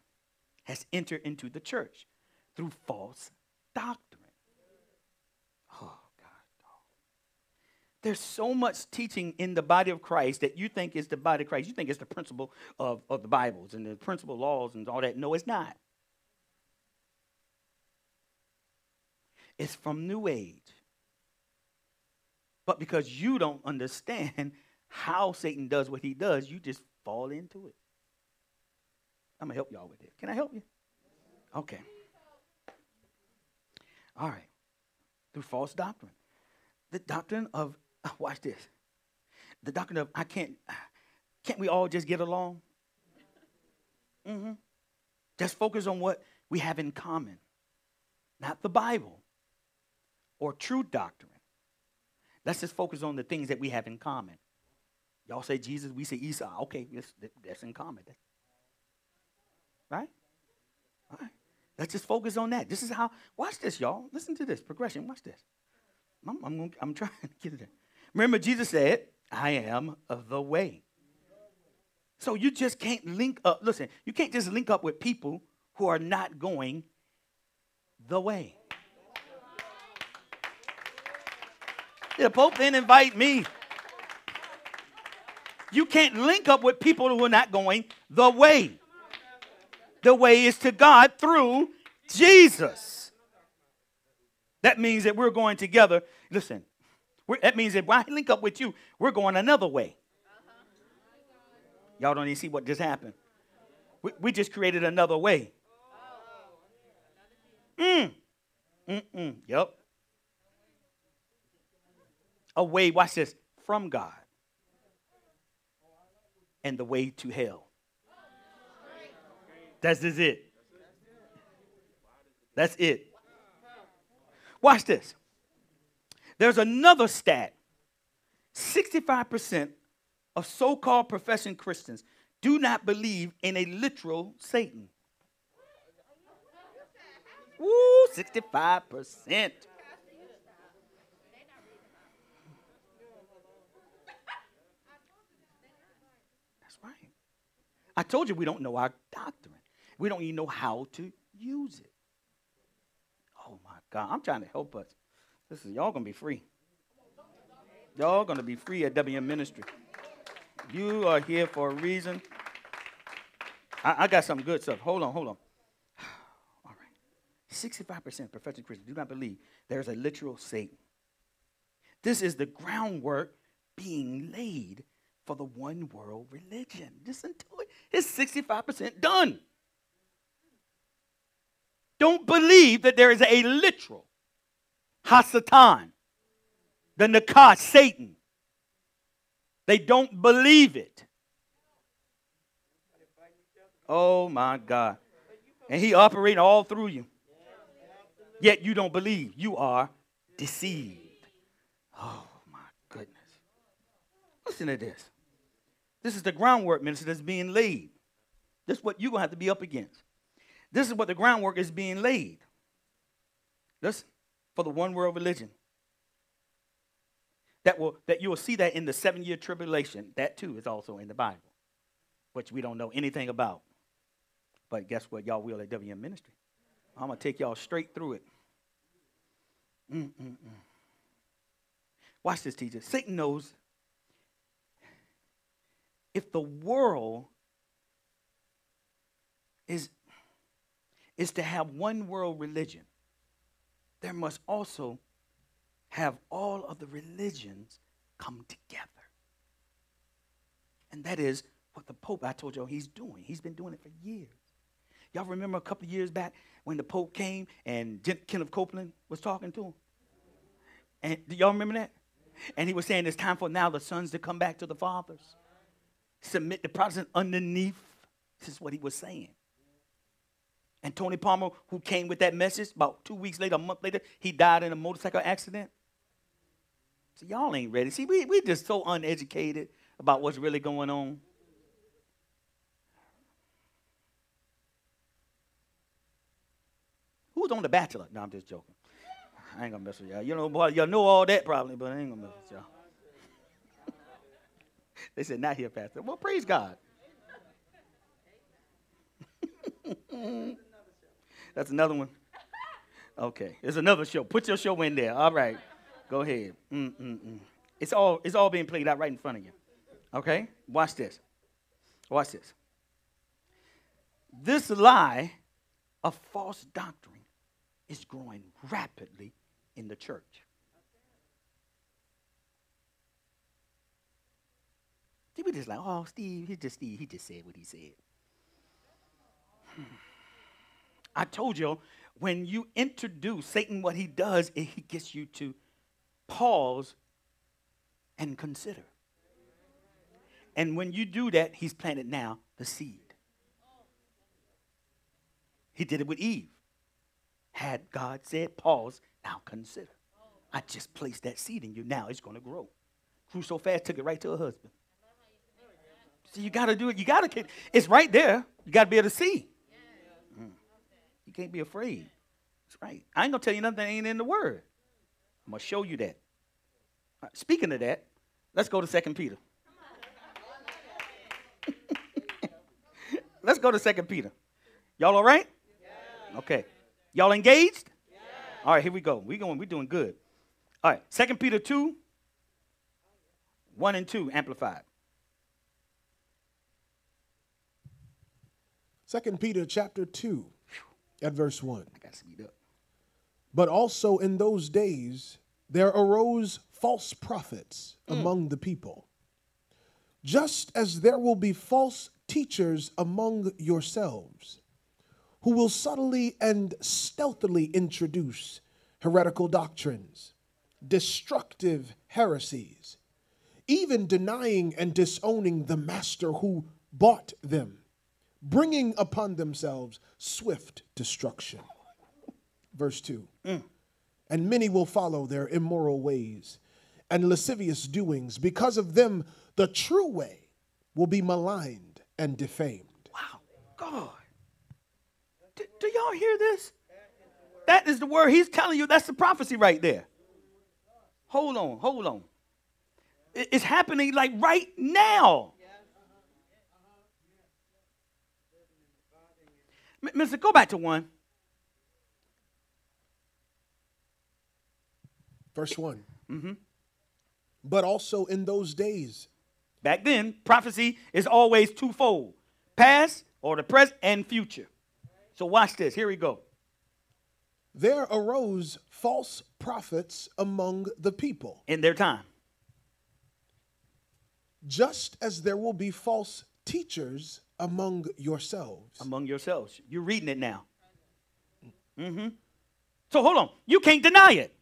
has entered into the church through false doctrine. Oh, God. There's so much teaching in the body of Christ that you think is the body of Christ. You think it's the principle of, of the Bibles and the principle laws and all that. No, it's not. It's from New Age. But because you don't understand how Satan does what he does, you just fall into it. I'm going to help y'all with it. Can I help you? Okay. All right. Through false doctrine. The doctrine of, watch this. The doctrine of, I can't, can't we all just get along? Mm-hmm. Just focus on what we have in common, not the Bible or true doctrine Let's just focus on the things that we have in common. Y'all say Jesus, we say Esau. Okay, that's, in common. Right? All right. Let's just focus on that. This is how, watch this, y'all. Listen to this progression. Watch this. I'm, I'm, I'm trying to get it there. Remember, Jesus said, I am the way. So you just can't link up. Listen, you can't just link up with people who are not going the way. The Pope didn't invite me. You can't link up with people who are not going the way. The way is to God through Jesus. That means that we're going together. Listen, that means that when I link up with you, we're going another way. Y'all don't even see what just happened. We, we just created another way. Mm. Mm-mm. Yep. A way, watch this, from God. And the way to hell. That's it. That's it. Watch this. There's another stat 65% of so called professing Christians do not believe in a literal Satan. Woo, 65%. That's right. I told you we don't know our doctrine. We don't even know how to use it. Oh my God, I'm trying to help us. This is y'all gonna be free. Y'all gonna be free at WM Ministry. You are here for a reason. I, I got some good stuff. Hold on, hold on. All right. 65% of professing Christians do not believe there's a literal Satan. This is the groundwork being laid for the one world religion. Listen to. It's 65% done don't believe that there is a literal Hasatan, the Nachash, Satan. They don't believe it. Oh my God. And he operating all through you. Yet you don't believe. You are deceived. Oh my goodness. Listen to this. This is the groundwork, minister, that's being laid. This is what you're going to have to be up against. This is what the groundwork is being laid. Listen, for the one world religion. That will that you will see that in the seven year tribulation. That too is also in the Bible, which we don't know anything about. But guess what? Y'all will at WM Ministry. I'm gonna take y'all straight through it. Mm-mm-mm. Watch this, teacher. Satan knows if the world is is to have one world religion, there must also have all of the religions come together. And that is what the Pope, I told y'all, he's doing. He's been doing it for years. Y'all remember a couple of years back when the Pope came and Kenneth Copeland was talking to him? And do y'all remember that? And he was saying it's time for now the sons to come back to the fathers. Submit the Protestant underneath. This is what he was saying. And Tony Palmer, who came with that message, about two weeks later, a month later, he died in a motorcycle accident. So y'all ain't ready. See, we we just so uneducated about what's really going on. Who's on The Bachelor? No, I'm just joking. I ain't gonna mess with y'all. You know, boy, y'all know all that probably, but I ain't gonna mess with y'all. They said, not here, Pastor. Well, praise God. That's another one. Okay, there's another show. Put your show in there. All right, go ahead. Mm-mm-mm. It's all it's all being played out right in front of you. Okay, watch this. Watch this. This lie of false doctrine is growing rapidly in the church. We just like, oh, Steve, he just Steve, he just said what he said. Hmm. I told you, when you introduce Satan, what he does is he gets you to pause and consider. And when you do that, he's planted now the seed. He did it with Eve. Had God said, pause, now consider. I just placed that seed in you. Now it's going to grow. Grew so fast, took it right to her husband. See, you got to do it. You got to. It's right there. You got to be able to see. Mm. You can't be afraid. That's right. I ain't gonna tell you nothing that ain't in the Word. I'm gonna show you that. Right, speaking of that, let's go to Second Peter. let's go to Second Peter. Y'all all right? Okay. Y'all engaged? All right, here we go. We going. We doing good. All right. Second Peter two. One and two amplified. Second Peter chapter 2 at verse 1. I got speed up. But also in those days there arose false prophets mm. among the people, just as there will be false teachers among yourselves, who will subtly and stealthily introduce heretical doctrines, destructive heresies, even denying and disowning the master who bought them, bringing upon themselves swift destruction. Verse 2 And many will follow their immoral ways and lascivious doings. Because of them, the true way will be maligned and defamed. Wow, God. Do y'all hear this? That is the word he's telling you. That's the prophecy right there. Hold on, hold on. It's happening like right now. Mister, go back to one. Verse one mm-hmm. But also in those days, Back then, prophecy is always twofold past or the present and future. So watch this. Here we go. there arose false prophets among the people, In their time. just as there will be false teachers among yourselves. among yourselves. You're reading it now. hmm So hold on. You can't deny it.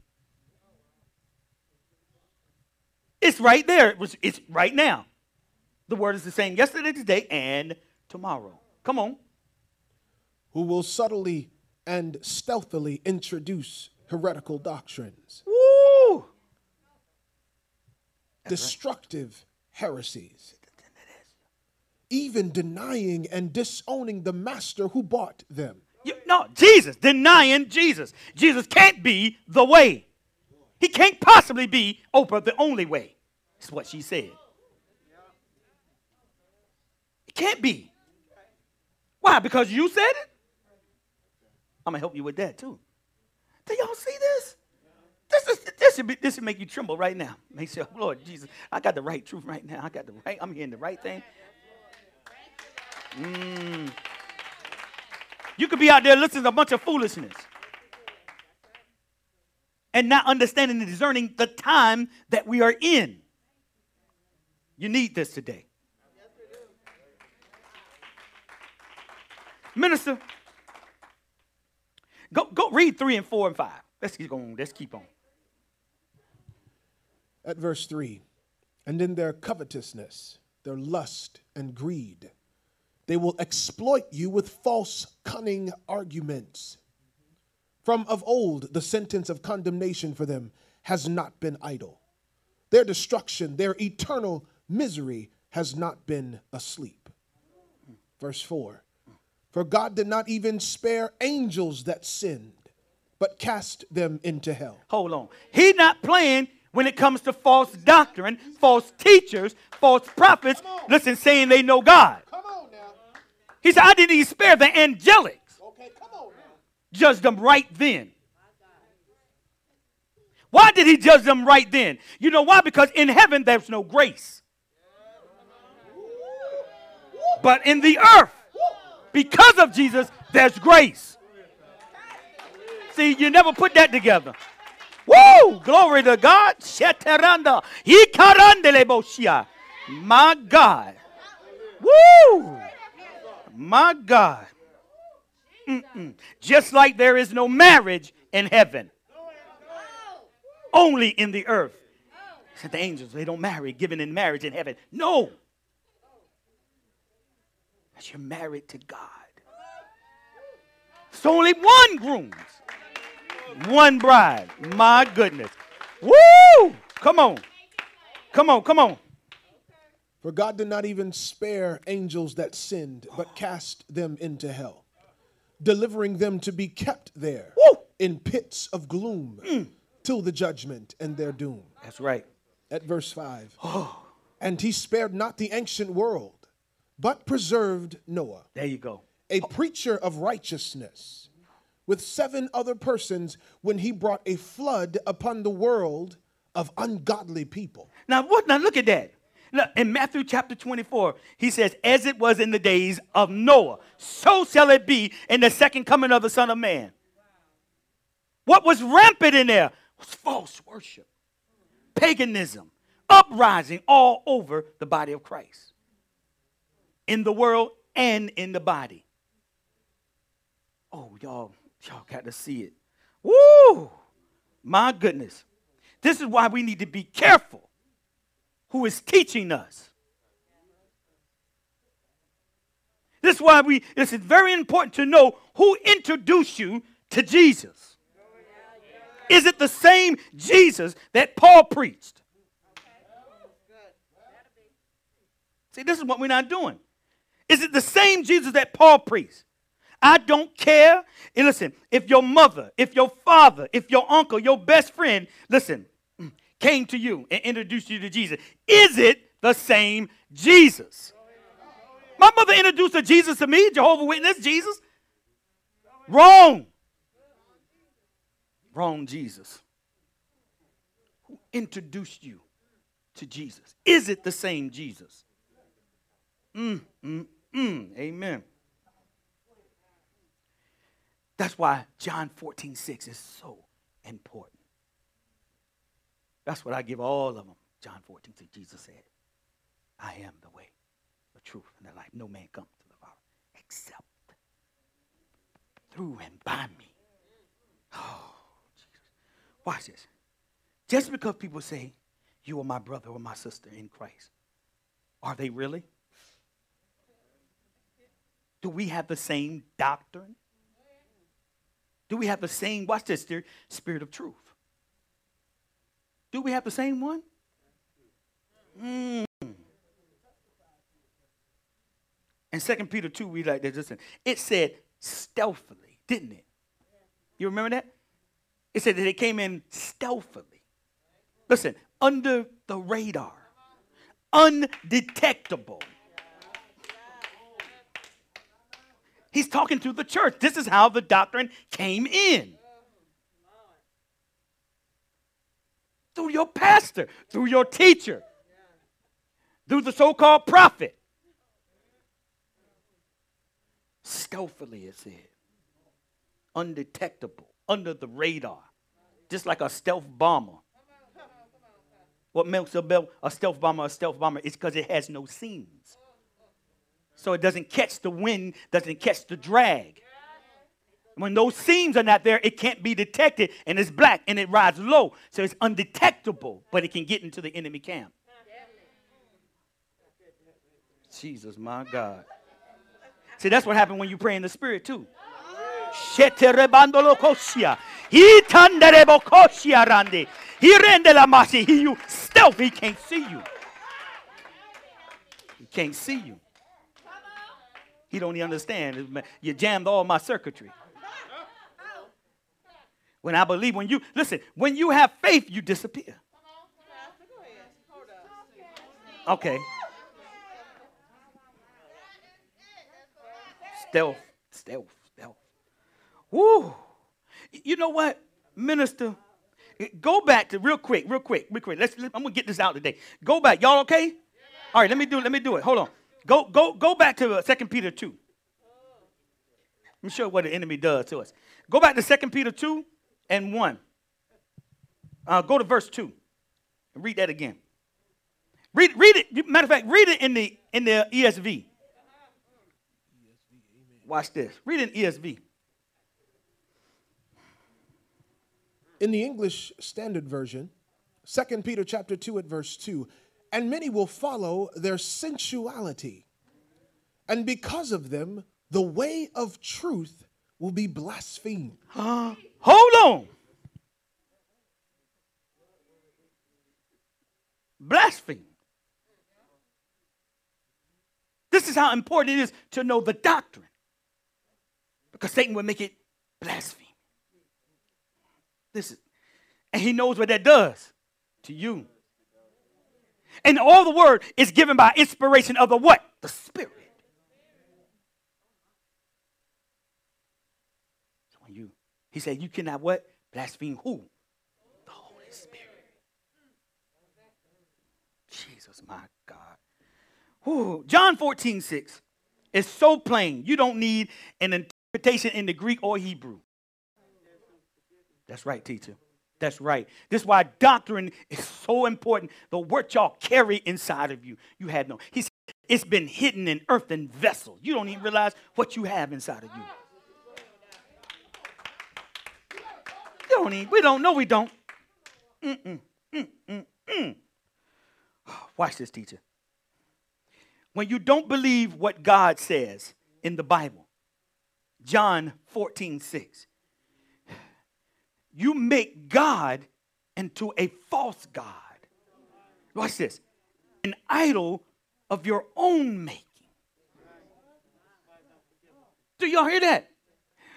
It's right there. It was, it's right now. The word is the same yesterday, today, and tomorrow. Come on. who will subtly and stealthily introduce heretical doctrines, Woo! destructive heresies, even denying and disowning the master who bought them. You, no, Jesus, denying Jesus. Jesus can't be the way. He can't possibly be Oprah the only way. That's what she said. It can't be. Why? Because you said it? I'm gonna help you with that too. Do y'all see this? This is this should be this should make you tremble right now. Make sure, Lord Jesus, I got the right truth right now. I got the right, I'm hearing the right thing. Mm. You could be out there listening to a bunch of foolishness and not understanding and discerning the time that we are in. You need this today. Minister, go, go read three and four and five. Let's keep going. Let's keep on. At verse 3 And in their covetousness, their lust and greed, they will exploit you with false, cunning arguments. From of old, the sentence of condemnation for them has not been idle. Their destruction, their eternal misery has not been asleep. Verse 4 For God did not even spare angels that sinned, but cast them into hell. Hold on. He not playing when it comes to false doctrine, false teachers, false prophets. Listen, saying they know God. Come on now. He said, I didn't even spare the angelics. Okay, come on. Judge them right then. Why did he judge them right then? You know why? Because in heaven there's no grace. But in the earth, because of Jesus, there's grace. See, you never put that together. Woo! Glory to God. My God. Woo! My God. Mm-mm. Just like there is no marriage in heaven, only in the earth. Said the angels, they don't marry, given in marriage in heaven. No. Because you're married to God. It's only one groom, one bride. My goodness. Woo! Come on. Come on, come on. For God did not even spare angels that sinned, but cast them into hell, delivering them to be kept there Woo! in pits of gloom till the judgment and their doom. That's right. At verse 5. and he spared not the ancient world, but preserved Noah, There you go. a preacher of righteousness, with seven other persons when he brought a flood upon the world of ungodly people. Now what now look at that. Look, in Matthew chapter 24, he says, As it was in the days of Noah, so shall it be in the second coming of the Son of Man. What was rampant in there was false worship, paganism, uprising all over the body of Christ. In the world and in the body. Oh, y'all, y'all got to see it. Woo! My goodness. This is why we need to be careful who is teaching us. This is why we, is very important to know who introduced you to Jesus. Is it the same Jesus that Paul preached? See, this is what we're not doing. Is it the same Jesus that Paul preached? I don't care. And listen, if your mother, if your father, if your uncle, your best friend, listen, came to you and introduced you to Jesus, is it the same Jesus? My mother introduced a Jesus to me, Jehovah Witness, Jesus. Wrong. Wrong Jesus. Who introduced you to Jesus? Is it the same Jesus? Mm, mm, mm. Amen. That's why John 14, 6 is so important. That's what I give all of them. John 14, 6, Jesus said, I am the way, the truth, and the life. No man comes to the Father except through and by me. Oh, Jesus. Watch this. Just because people say, you are my brother or my sister in Christ, are they really? Do we have the same doctrine? Do we have the same, watch this, dear, spirit of truth? Do we have the same one? Mm. In 2 Peter 2, we like this. Listen, it said stealthily, didn't it? You remember that? It said that it came in stealthily. Listen, under the radar, undetectable. He's talking to the church. This is how the doctrine came in. Through your pastor, through your teacher, through the so called prophet. Stealthily, it said. Undetectable, under the radar, just like a stealth bomber. What makes a, a stealth bomber a stealth bomber is because it has no seams. So it doesn't catch the wind, doesn't catch the drag. When those seams are not there, it can't be detected and it's black and it rides low. So it's undetectable, but it can get into the enemy camp. Jesus, my God. See, that's what happened when you pray in the spirit, too. He you stealth. He can't see you. He can't see you. He don't even understand. You jammed all my circuitry. When I believe, when you listen, when you have faith, you disappear. Okay. Stealth, stealth, stealth. Woo. You know what, minister? Go back to real quick, real quick, real quick. Let's. I'm gonna get this out today. Go back, y'all. Okay? All right. Let me do. Let me do it. Hold on. Go, go, go back to uh, 2 Peter 2. Let me show you what the enemy does to us. Go back to 2 Peter 2 and 1. Uh, go to verse 2 and read that again. Read, read it. Matter of fact, read it in the in the ESV. Watch this. Read it in ESV. In the English Standard Version, 2 Peter chapter 2 at verse 2, and many will follow their sensuality. And because of them, the way of truth will be blasphemed. Hold on. blaspheme. This is how important it is to know the doctrine. Because Satan will make it blaspheme. This is, and he knows what that does to you. And all the word is given by inspiration of the what? The Spirit. So when you, he said, you cannot what? Blaspheme who? The Holy Spirit. Jesus, my God. Whew. John 14, 6 is so plain. You don't need an interpretation in the Greek or Hebrew. That's right, teacher. That's right. This is why doctrine is so important. The word y'all carry inside of you. You had no. He said, it's been hidden in earthen vessels. You don't even realize what you have inside of you. Don't even, we don't. No, we don't. Mm-mm, mm-mm, mm. mm, mm, mm Watch this, teacher. When you don't believe what God says in the Bible, John 14, 6, you make God into a false God. Watch this an idol of your own making. Do y'all hear that?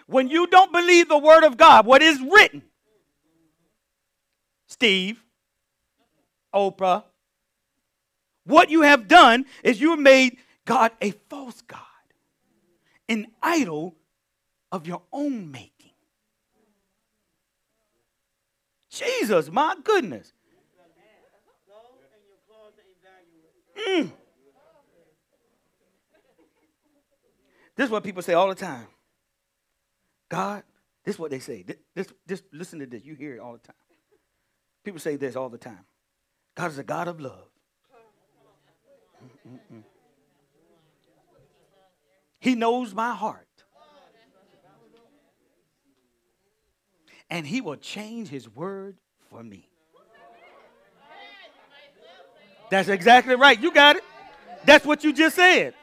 When you don't believe the word of God, what is written, Steve, Oprah, what you have done is you have made God a false God, an idol of your own making. Jesus, my goodness. Mm. This is what people say all the time. God, this is what they say. This, this, this, listen to this. You hear it all the time. People say this all the time. God is a God of love. Mm-mm-mm. He knows my heart. and he will change his word for me. That's exactly right. You got it. That's what you just said.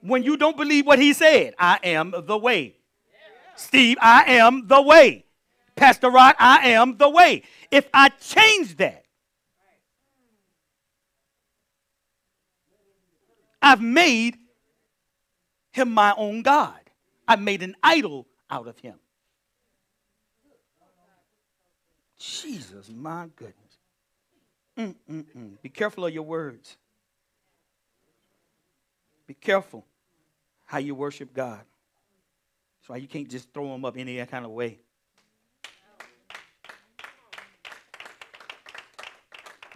When you don't believe what he said, I am the way. Steve, I am the way. Pastor Rod, I am the way. If I change that, I've made him my own God. I've made an idol out of him. Jesus, my goodness. Mm-mm-mm. Be careful of your words. Be careful how you worship God. That's why you can't just throw them up any kind of way.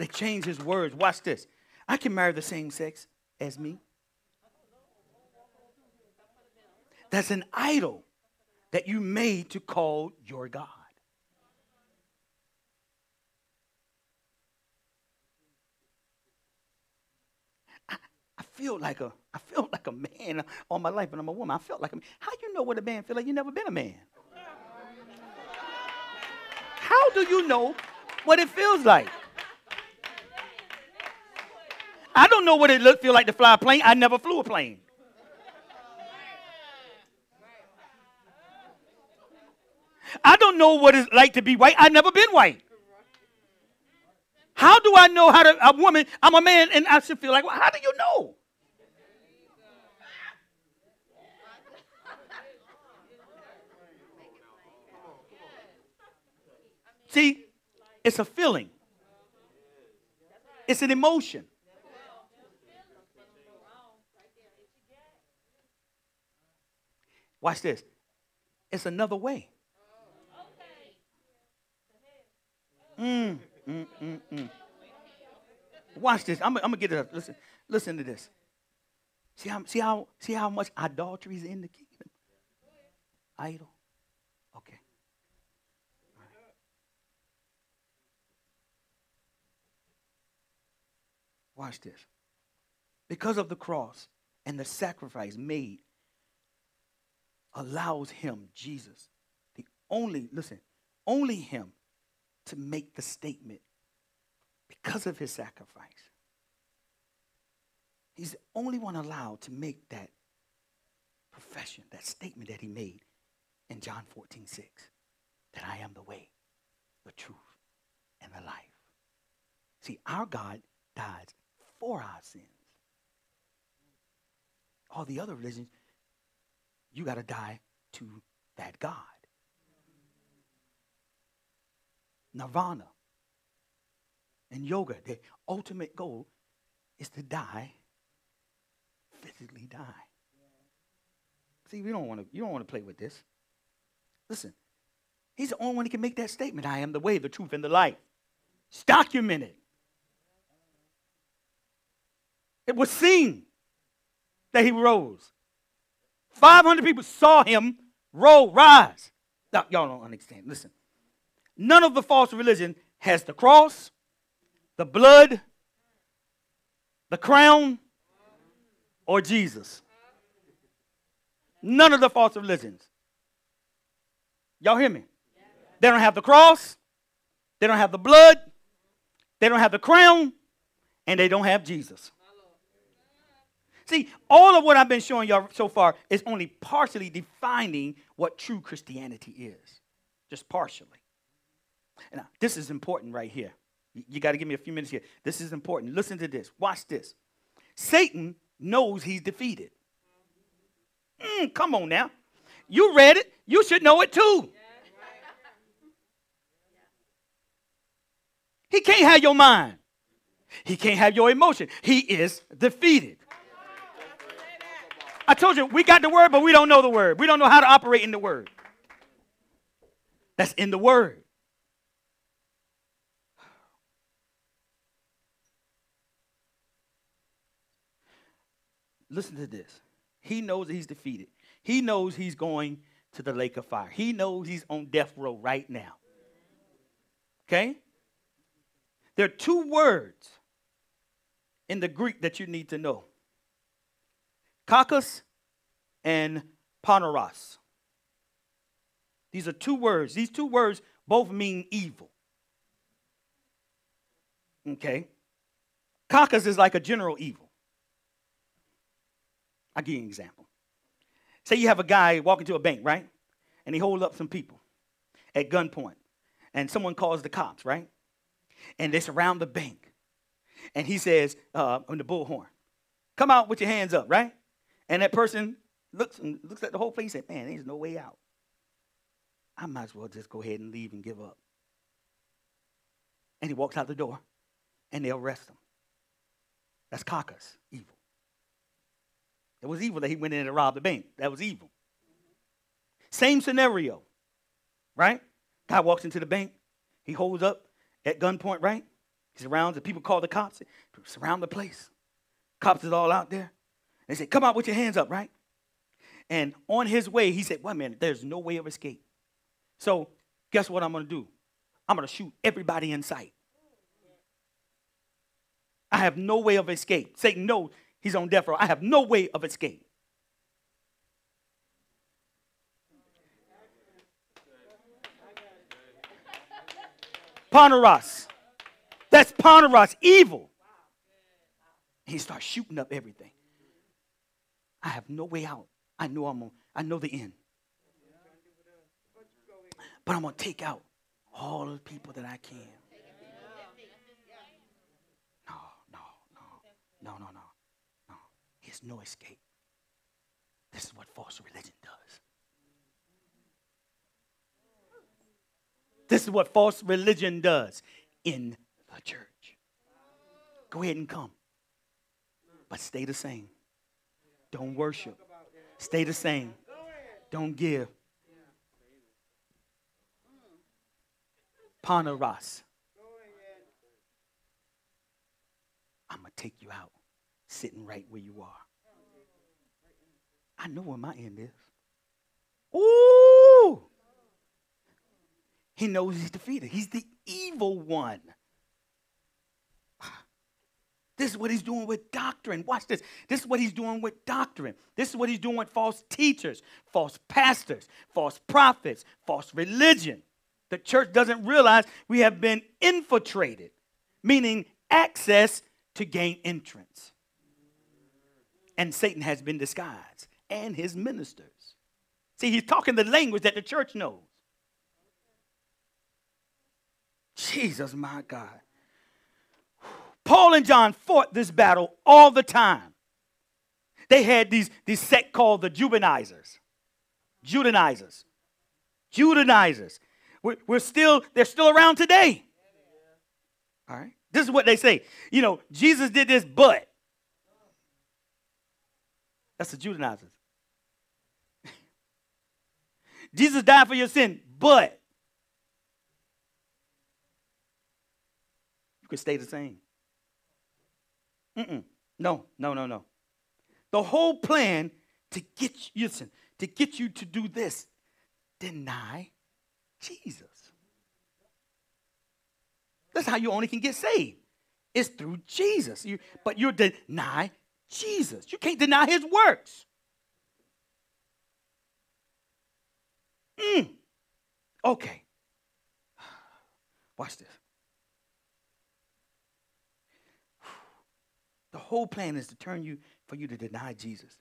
They change his words. Watch this. I can marry the same sex as me. That's an idol that you made to call your God. I feel like a I feel like a man all my life, but I'm a woman. I felt like a man. How do you know what a man feel like? You never been a man. How do you know what it feels like? I don't know what it look, feel like to fly a plane. I never flew a plane. I don't know what it's like to be white. I've never been white. How do I know how to, a woman, I'm a man and I should feel like, well, how do you know? See, it's a feeling, it's an emotion. Watch this. It's another way. Mm, mm, mm, mm. Watch this. I'm, I'm gonna get it up. Listen, listen to this. See how, see how, see how much idolatry is in the kingdom. Idol. Okay. Watch this. Because of the cross and the sacrifice made, allows him, Jesus, the only, listen, only him to make the statement because of his sacrifice. He's the only one allowed to make that profession, that statement that he made in John 14, 6, that I am the way, the truth, and the life. See, our God died for our sins. All the other religions, you got to die to that God. Nirvana and yoga, the ultimate goal is to die, physically die. See, we don't want to. You don't want to play with this. Listen, he's the only one who can make that statement. I am the way, the truth, and the life. It's documented. It was seen that he rose. 500 people saw him roll, rise. Now, y'all don't understand. Listen. None of the false religion has the cross, the blood, the crown, or Jesus. None of the false religions. Y'all hear me? They don't have the cross, they don't have the blood, they don't have the crown, and they don't have Jesus. See, all of what I've been showing y'all so far is only partially defining what true Christianity is. Just partially. Now, this is important right here. You, got to give me a few minutes here. This is important. Listen to this. Watch this. Satan knows he's defeated. Mm, come on now. You read it. You should know it too. He can't have your mind. He can't have your emotion. He is defeated. I told you, we got the word, but we don't know the word. We don't know how to operate in the word. That's in the word. Listen to this. He knows that he's defeated. He knows he's going to the lake of fire. He knows he's on death row right now. Okay? There are two words in the Greek that you need to know Kakos and Poneros. These are two words. These two words both mean evil. Okay? Kakos is like a general evil. I'll give you an example. Say you have a guy walking to a bank, right? And he holds up some people at gunpoint. And someone calls the cops, right? And they surround the bank. And he says uh, on the bullhorn, come out with your hands up, right? And that person looks and looks at the whole place and says, Man, there's no way out. I might as well just go ahead and leave and give up. And he walks out the door and they arrest him. That's Kakos, evil. It was evil that he went in and robbed the bank. That was evil. Same scenario, right? Guy walks into the bank. He holds up at gunpoint, right? He surrounds the people call the cops, surround the place. Cops is all out there. They said, Come out with your hands up, right? And on his way, he said, Wait a minute, there's no way of escape. So, guess what I'm going to do? I'm going to shoot everybody in sight. I have no way of escape. Satan knows he's on death row. I have no way of escape. Poneros. That's Poneros, evil. He starts shooting up everything. I have no way out. I know I'm I know the end. But I'm gonna take out all the people that I can. No, no, no, no, no, no, no. There's no escape. This is what false religion does. This is what false religion does in the church. Go ahead and come, but stay the same. Don't worship. Stay the same. Don't give. Poneros. I'm going to take you out sitting right where you are. I know where my end is. Ooh! He knows he's defeated. He's the evil one. This is what he's doing with doctrine. Watch this. This is what he's doing with doctrine. This is what he's doing with false teachers, false pastors, false prophets, false religion. The church doesn't realize we have been infiltrated, meaning access to gain entrance. And Satan has been disguised, and his ministers. See, he's talking the language that the church knows. Jesus, my God. Paul and John fought this battle all the time. They had these, these sect called the Judaizers. Judaizers. Judaizers. We're, we're still, they're still around today. All right. This is what they say. You know, Jesus did this, but. That's the Judaizers. Jesus died for your sin, but. You could stay the same. Mm-mm. No, no, no, no. The whole plan to get you, listen, to get you to do this, deny Jesus. That's how you only can get saved. It's through Jesus. You, but you deny Jesus. You can't deny his works. Mm. Okay. Watch this. The whole plan is to turn you for you to deny Jesus.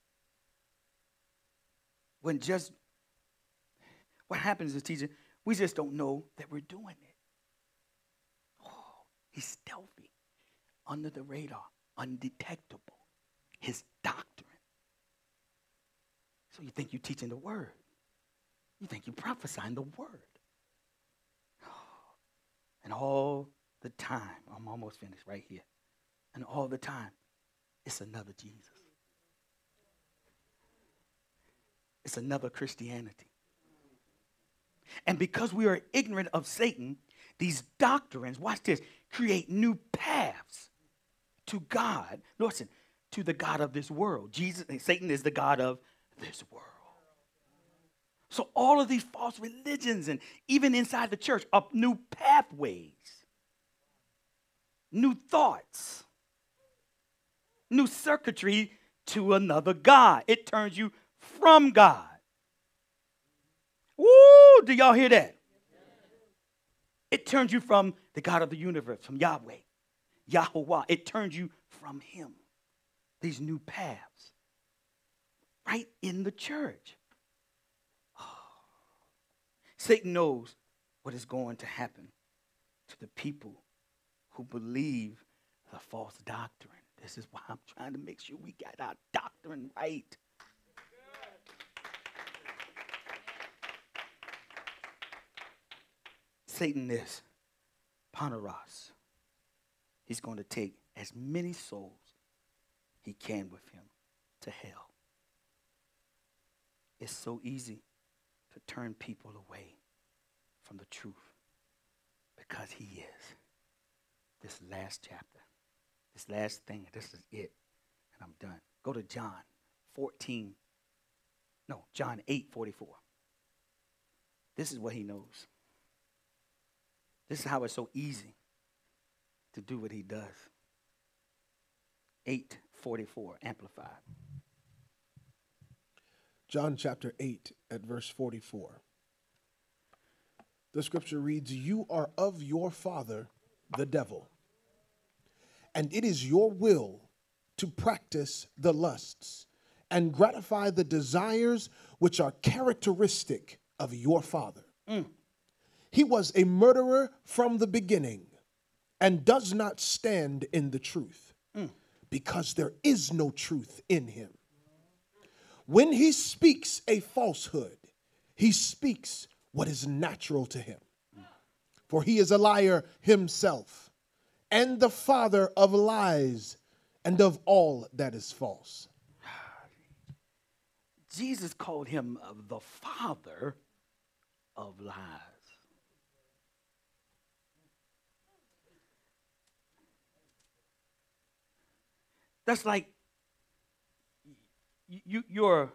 When just what happens is teacher, we just don't know that we're doing it. Oh, he's stealthy, under the radar, undetectable. His doctrine. So you think you're teaching the word. You think you're prophesying the word. And all the time, I'm almost finished right here. And all the time, it's another Jesus. It's another Christianity. And because we are ignorant of Satan, these doctrines, watch this, create new paths to God. Listen, to the God of this world. Jesus, Satan is the God of this world. So all of these false religions and even inside the church are new pathways, new thoughts, new circuitry to another God. It turns you from God. Woo! Do y'all hear that? It turns you from the God of the universe, from Yahweh, Yahweh. It turns you from Him. These new paths. Right in the church. Oh. Satan knows what is going to happen to the people who believe the false doctrine. This is why I'm trying to make sure we got our doctrine right. Satan is Poneros. He's going to take as many souls he can with him to hell. It's so easy to turn people away from the truth because he is. This last chapter, this last thing, this is it, and I'm done. Go to John 14, no, John 8 44. This is what he knows. This is how it's so easy to do what he does. 844, amplified. John chapter 8 at verse 44. The scripture reads, You are of your father, the devil, and it is your will to practice the lusts and gratify the desires which are characteristic of your father. Mm. He was a murderer from the beginning and does not stand in the truth mm. because there is no truth in him. When he speaks a falsehood, he speaks what is natural to him. For he is a liar himself, and the father of lies, and of all that is false. Jesus called him the father of lies. That's like you, you're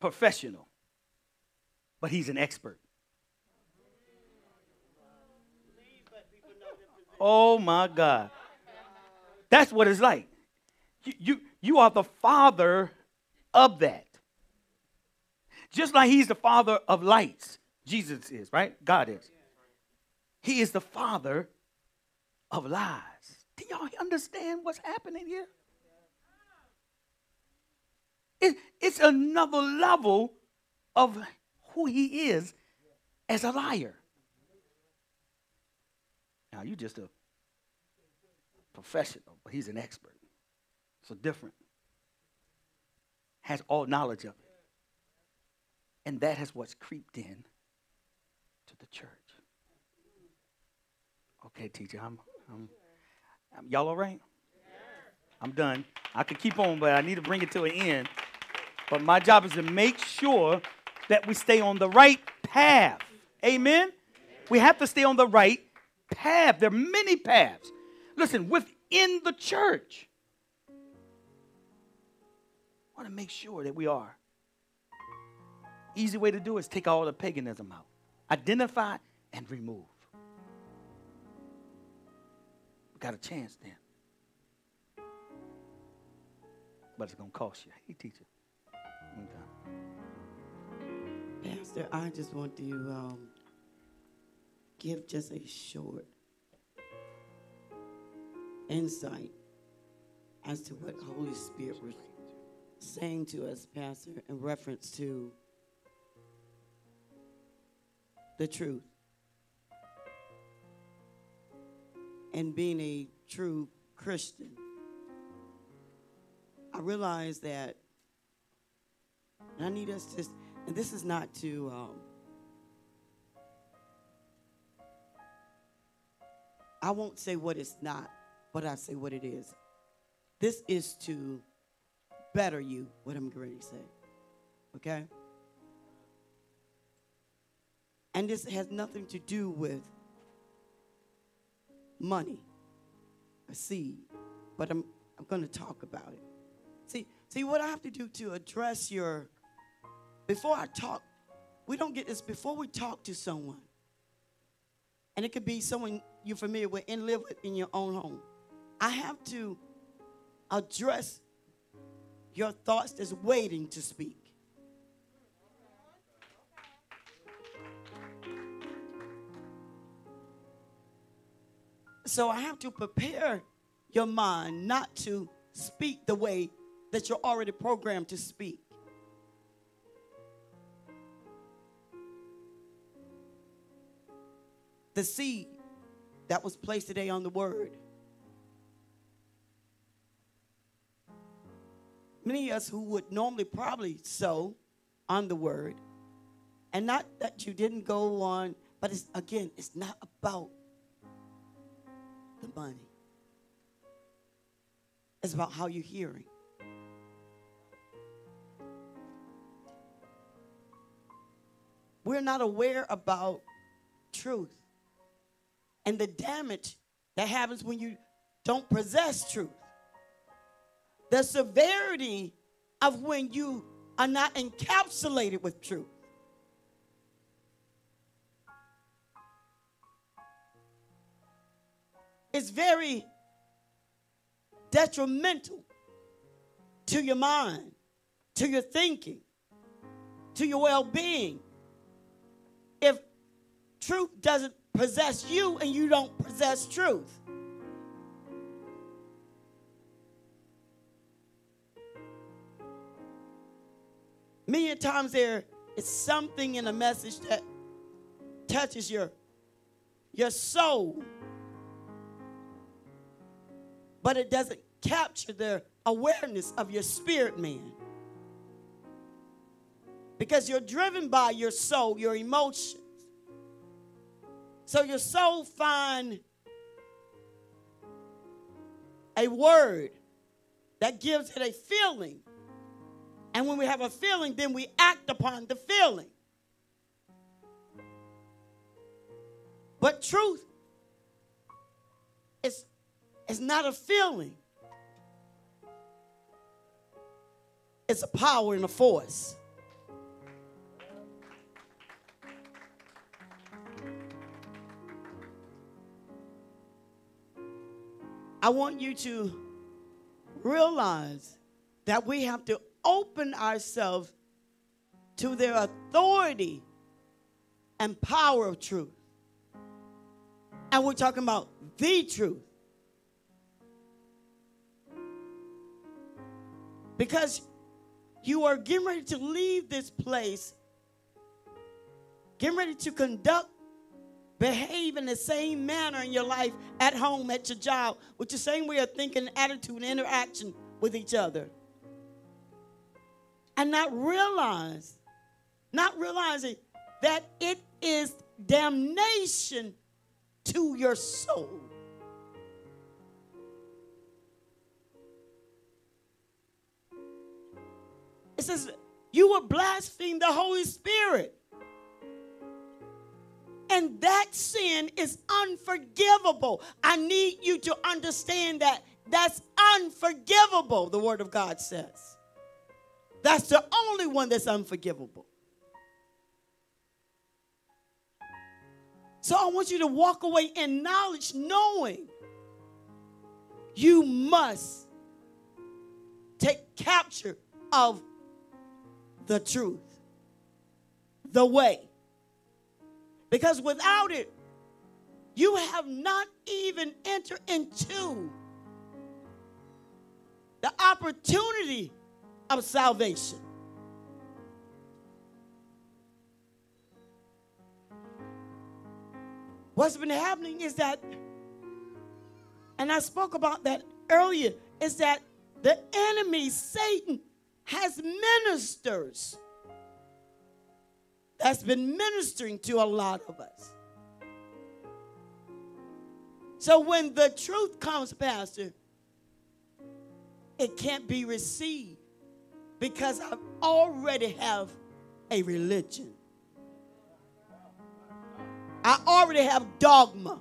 professional, but he's an expert. Oh my God. That's what it's like. You, you, you are the father of that. Just like he's the father of lights, Jesus is, right? God is. He is the father of lies. Do y'all understand what's happening here? It, it's another level of who he is as a liar. Now, you just a. professional, but he's an expert. So different. Has all knowledge of it. And that has what's creeped in to the church. Okay, teacher, I'm, I'm, I'm y'all all right? I'm done. I could keep on, but I need to bring it to an end. But my job is to make sure that we stay on the right path. Amen? We have to stay on the right path. There are many paths. Listen, within the church, I want to make sure that we are. Easy way to do is take all the paganism out, identify and remove. We got a chance then. But it's going to cost you. Hey, teacher. Okay. Pastor, I just want to um, give just a short insight as to what the Holy Spirit was saying to us, Pastor, in reference to the truth and being a true Christian. I realize that, I need us to, and this is not to, um, I won't say what it's not, but I say what it is. This is to better you, what I'm going to say. Okay? And this has nothing to do with money, a seed, but I'm, I'm going to talk about it. See, see what I have to do to address your, before I talk, we don't get this before we talk to someone. And it could be someone you're familiar with and live with in your own home. I have to address your thoughts that's waiting to speak. So I have to prepare your mind not to speak the way that you're already programmed to speak. The seed that was placed today on the word. Many of us who would normally probably sow on the word, and not that you didn't go on, but it's again, it's not about the money. It's about how you're hearing. We're not aware about truth and the damage that happens when you don't possess truth. The severity of when you are not encapsulated with truth. It's very detrimental to your mind, to your thinking, to your well being. If truth doesn't possess you and you don't possess truth. Many times there is something in a message that touches your, your soul, but it doesn't capture the awareness of your spirit man. Because you're driven by your soul, your emotions. So your soul find a word that gives it a feeling. And when we have a feeling, then we act upon the feeling. But truth is, is not a feeling. It's a power and a force. I want you to realize that we have to open ourselves to their authority and power of truth. And we're talking about the truth. Because you are getting ready to leave this place, getting ready to conduct behave in the same manner in your life at home, at your job, with the same way of thinking, attitude, and interaction with each other. And not realize, not realizing that it is damnation to your soul. It says, You will blaspheme the Holy Spirit. And that sin is unforgivable. I need you to understand that that's unforgivable, the Word of God says. That's the only one that's unforgivable. So I want you to walk away in knowledge, knowing you must take capture of the truth, the way. Because without it, you have not even entered into the opportunity of salvation. What's been happening is that, and I spoke about that earlier, is that the enemy, Satan, has ministers that's been ministering to a lot of us. So when the truth comes, Pastor, it can't be received because I already have a religion. I already have dogma.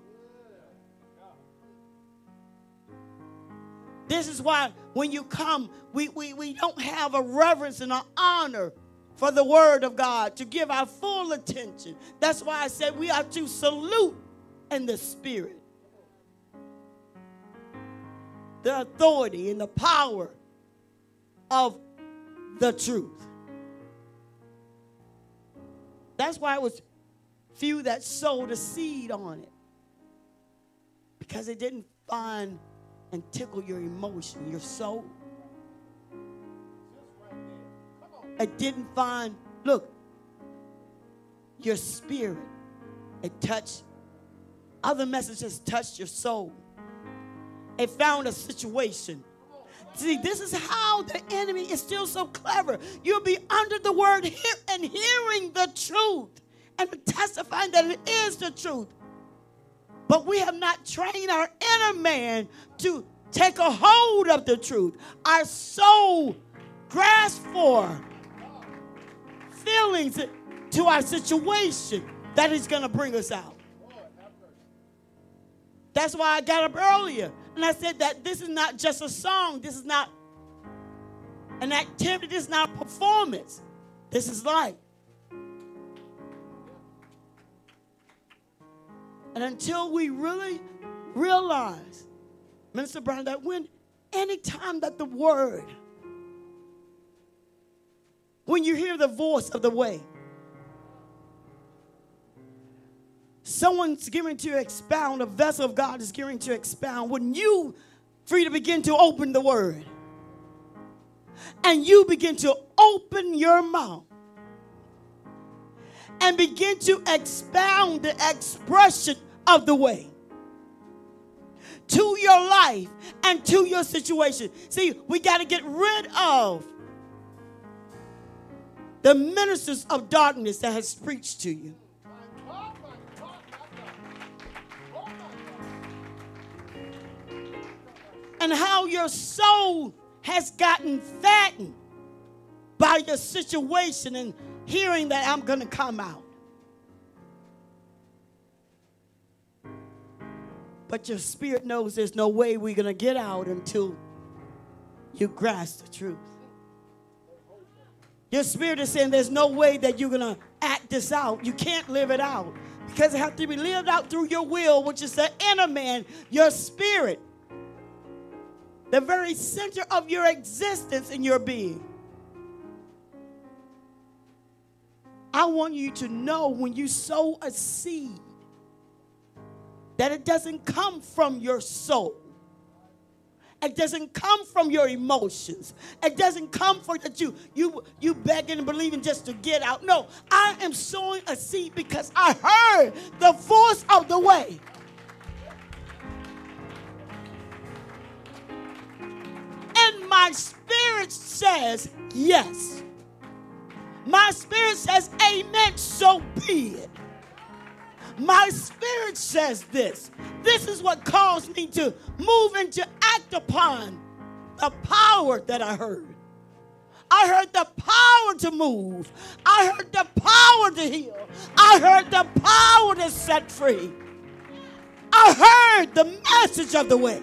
This is why when you come, we, we, we don't have a reverence and an honor for the word of God, to give our full attention. That's why I said we are to salute in the spirit. The authority and the power of the truth. That's why it was few that sowed a seed on it. Because it didn't find and tickle your emotion, your soul. It didn't find, look, your spirit. It touched, other messages touched your soul. It found a situation. See, this is how the enemy is still so clever. You'll be under the word and hearing the truth and testifying that it is the truth. But we have not trained our inner man to take a hold of the truth. Our soul grasps for feelings to our situation that is going to bring us out. That's why I got up earlier and I said that this is not just a song, this is not an activity, this is not performance, this is life. And until we really realize, Minister Brown, that when any time that the word when you hear the voice of the way. Someone's going to expound, a vessel of God is going to expound. When you free to begin to open the word and you begin to open your mouth and begin to expound the expression of the way to your life and to your situation. See, we got to get rid of the ministers of darkness that has preached to you. And how your soul has gotten fattened by your situation and hearing that I'm going to come out. But your spirit knows there's no way we're going to get out until you grasp the truth. Your spirit is saying there's no way that you're going to act this out. You can't live it out because it has to be lived out through your will, which is the inner man, your spirit, the very center of your existence and your being. I want you to know when you sow a seed that it doesn't come from your soul. It doesn't come from your emotions. It doesn't come from that you you you begging and believing just to get out. No, I am sowing a seed because I heard the voice of the way. And my spirit says yes. My spirit says amen, so be it. My spirit says this. This is what caused me to move and to act upon the power that I heard. I heard the power to move. I heard the power to heal. I heard the power to set free. I heard the message of the way.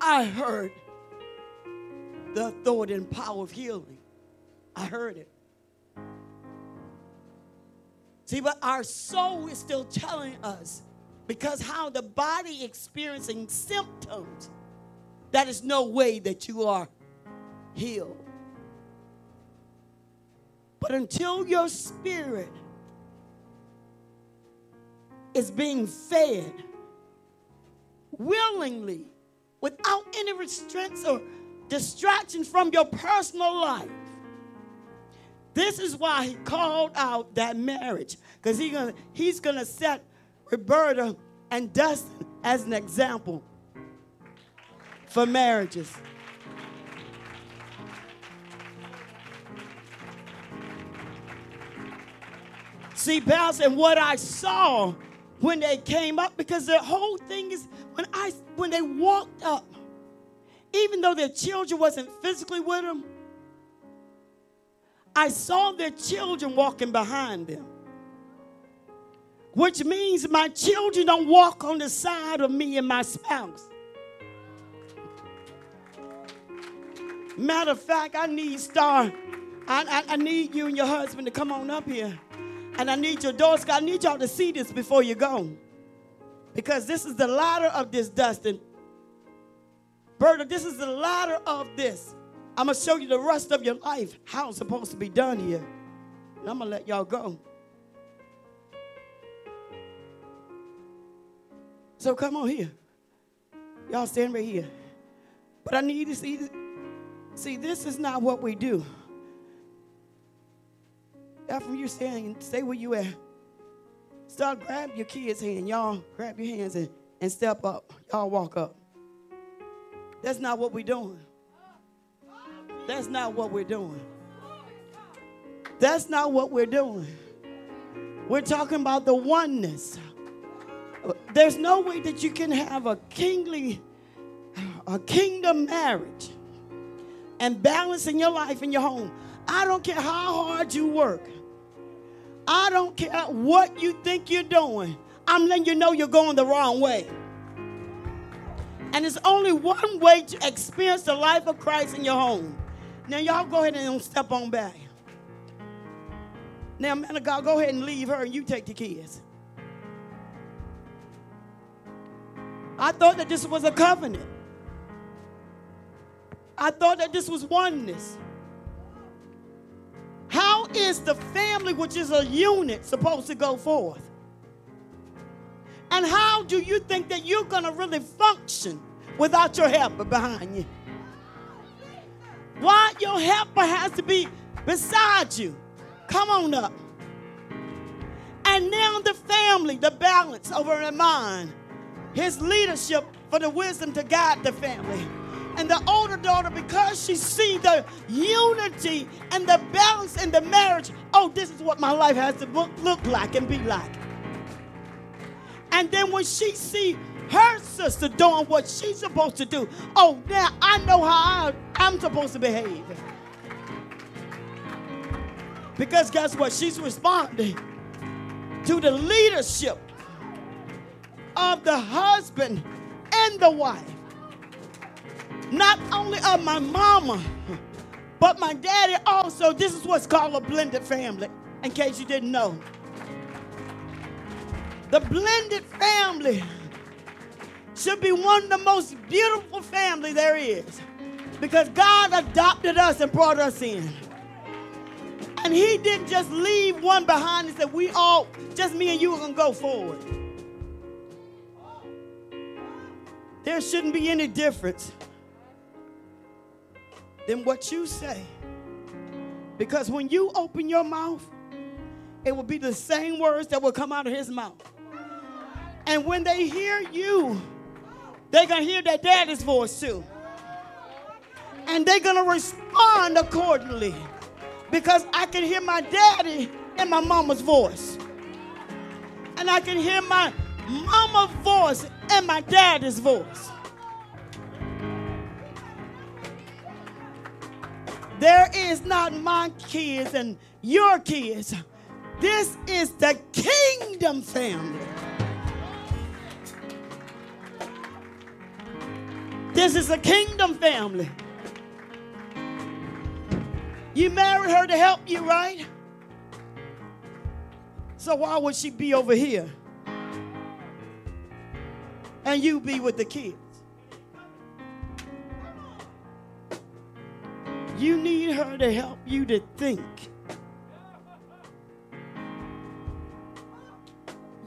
I heard the authority and power of healing. I heard it. See, but our soul is still telling us because how the body experiencing symptoms, that is no way that you are healed. But until your spirit is being fed willingly without any restraints or distractions from your personal life. This is why he called out that marriage because he gonna, he's going to set Roberta and Dustin as an example for marriages. See, Pastor, and what I saw when they came up, because the whole thing is when I when they walked up, even though their children wasn't physically with them, I saw their children walking behind them. Which means my children don't walk on the side of me and my spouse. Matter of fact, I need Star. I, I, I need you and your husband to come on up here. And I need your daughters. I need y'all to see this before you go. Because this is the ladder of this, Dustin. Berta, this is the ladder of this. I'm going to show you the rest of your life, how it's supposed to be done here. And I'm going to let y'all go. So come on here. Y'all stand right here. But I need to see, see, this is not what we do. After you stand, stay where you at. Start grab your kids' hand. Y'all grab your hands and, and step up. Y'all walk up. That's not what we're doing. That's not what we're doing. That's not what we're doing. We're talking about the oneness. There's no way that you can have a kingly, a kingdom marriage and balance in your life in your home. I don't care how hard you work. I don't care what you think you're doing. I'm letting you know you're going the wrong way. And it's only one way to experience the life of Christ in your home. Now, y'all go ahead and step on back. Now, man of God, go ahead and leave her and you take the kids. I thought that this was a covenant. I thought that this was oneness. How is the family, which is a unit, supposed to go forth? And how do you think that you're going to really function without your helper behind you? Why your helper has to be beside you? Come on up. And now the family, the balance over in mind, his leadership for the wisdom to guide the family and the older daughter, because she see the unity and the balance in the marriage, oh, this is what my life has to look, look like and be like. And then when she see her sister doing what she's supposed to do, oh, now I know how I, I'm supposed to behave. Because guess what? She's responding to the leadership of the husband and the wife not only of my mama, but my daddy also. This is what's called a blended family, in case you didn't know. The blended family should be one of the most beautiful family there is because God adopted us and brought us in. And he didn't just leave one behind and said, We all, just me and you are going to go forward. There shouldn't be any difference than what you say. Because when you open your mouth, it will be the same words that will come out of his mouth. And when they hear you, they're going to hear their daddy's voice too. And they're going to respond accordingly. Because I can hear my daddy and my mama's voice. And I can hear my mama's voice and my daddy's voice. There is not my kids and your kids. This is the kingdom family. This is a kingdom family. You married her to help you, right? So why would she be over here? And you be with the kids? You need her to help you to think.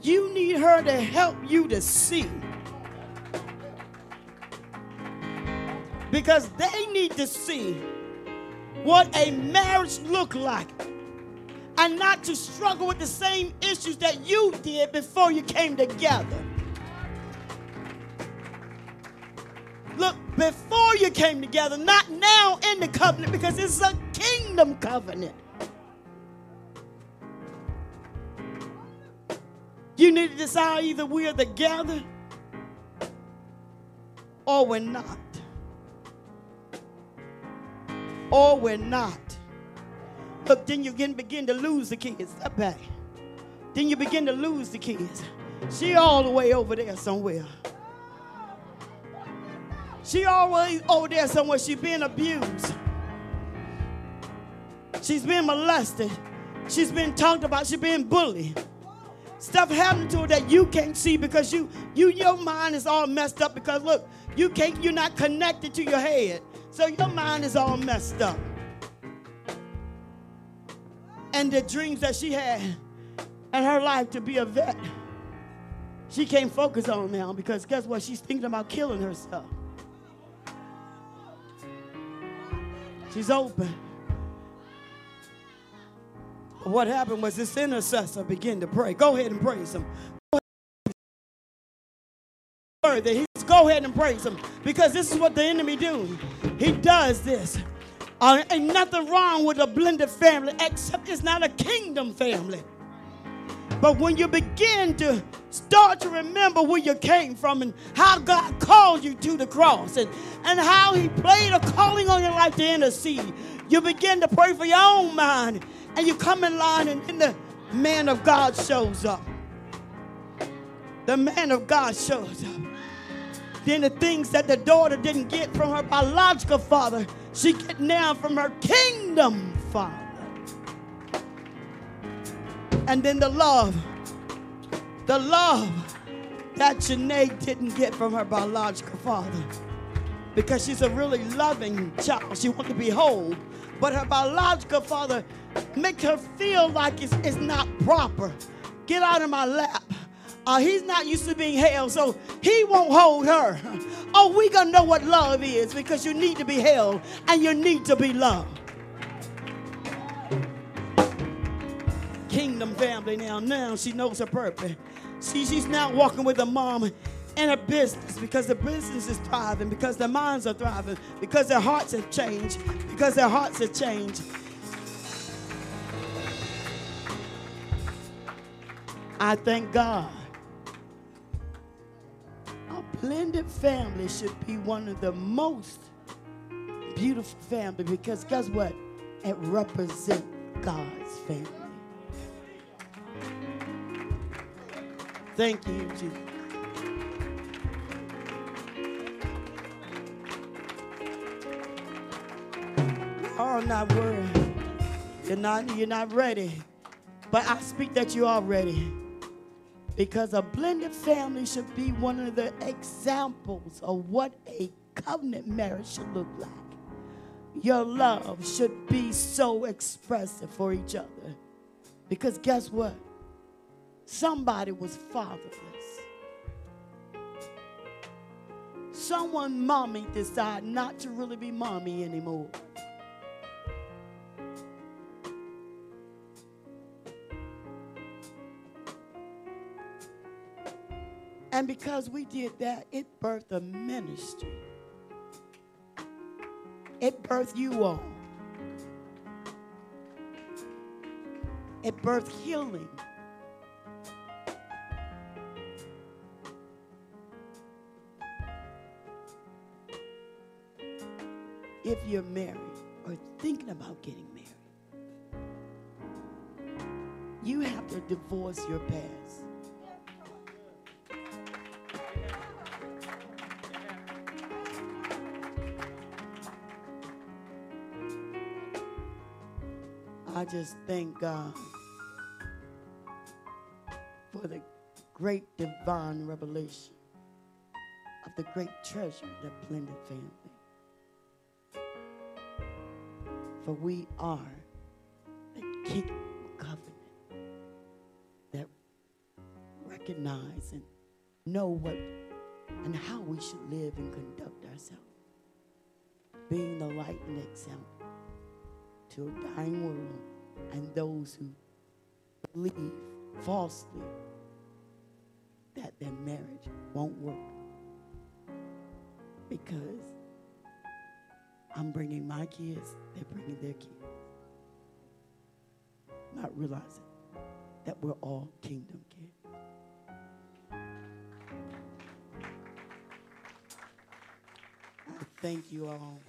You need her to help you to see. Because they need to see what a marriage look like and not to struggle with the same issues that you did before you came together. Look, before you came together, not now in the covenant, because it's a kingdom covenant. You need to decide either we are together or we're not. Or we're not. Look, then you can begin to lose the kids. Step back. Then you begin to lose the kids. She all the way over there somewhere. She always over there somewhere. She's being abused. She's been molested. She's been talked about. She's been bullied. Stuff happening to her that you can't see because you, you, your mind is all messed up. Because look, you can't. You're not connected to your head, so your mind is all messed up. And the dreams that she had and her life to be a vet, she can't focus on now because guess what? She's thinking about killing herself. She's open. What happened was this intercessor began to pray. Go ahead and praise him. Go ahead and praise him because this is what the enemy do. He does this. Uh, ain't nothing wrong with a blended family except it's not a kingdom family. But when you begin to start to remember where you came from and how God called you to the cross and, and how He played a calling on your life to intercede, you begin to pray for your own mind and you come in line and then the man of God shows up. The man of God shows up. Then the things that the daughter didn't get from her biological father, she get now from her kingdom father. And then the love, the love that Janae didn't get from her biological father. Because she's a really loving child. She wants to be whole. But her biological father makes her feel like it's, it's not proper. Get out of my lap. Uh, he's not used to being held, so he won't hold her. Oh, we gonna know what love is because you need to be held and you need to be loved. Kingdom family now. Now she knows her purpose. See, she's now walking with her mom in her business because the business is thriving, because their minds are thriving, because their hearts have changed, because their hearts have changed. I thank God blended family should be one of the most beautiful family because guess what? It represents God's family. Thank you, Jesus. Oh, not worried. You're not, you're not ready. But I speak that you are ready. Because a blended family should be one of the examples of what a covenant marriage should look like. your love should be so expressive for each other. Because guess what? Somebody was fatherless. Someone mommy decided not to really be mommy anymore. And because we did that, it birthed a ministry. It birthed you all. It birthed healing. If you're married or thinking about getting married, you have to divorce your past. I just thank God for the great divine revelation of the great treasure, the blended family. For we are the kingdom covenant that recognize and know what and how we should live and conduct ourselves, being the light and example to a dying world and those who believe falsely that their marriage won't work. Because I'm bringing my kids, they're bringing their kids. Not realizing that we're all kingdom kids. Thank you all.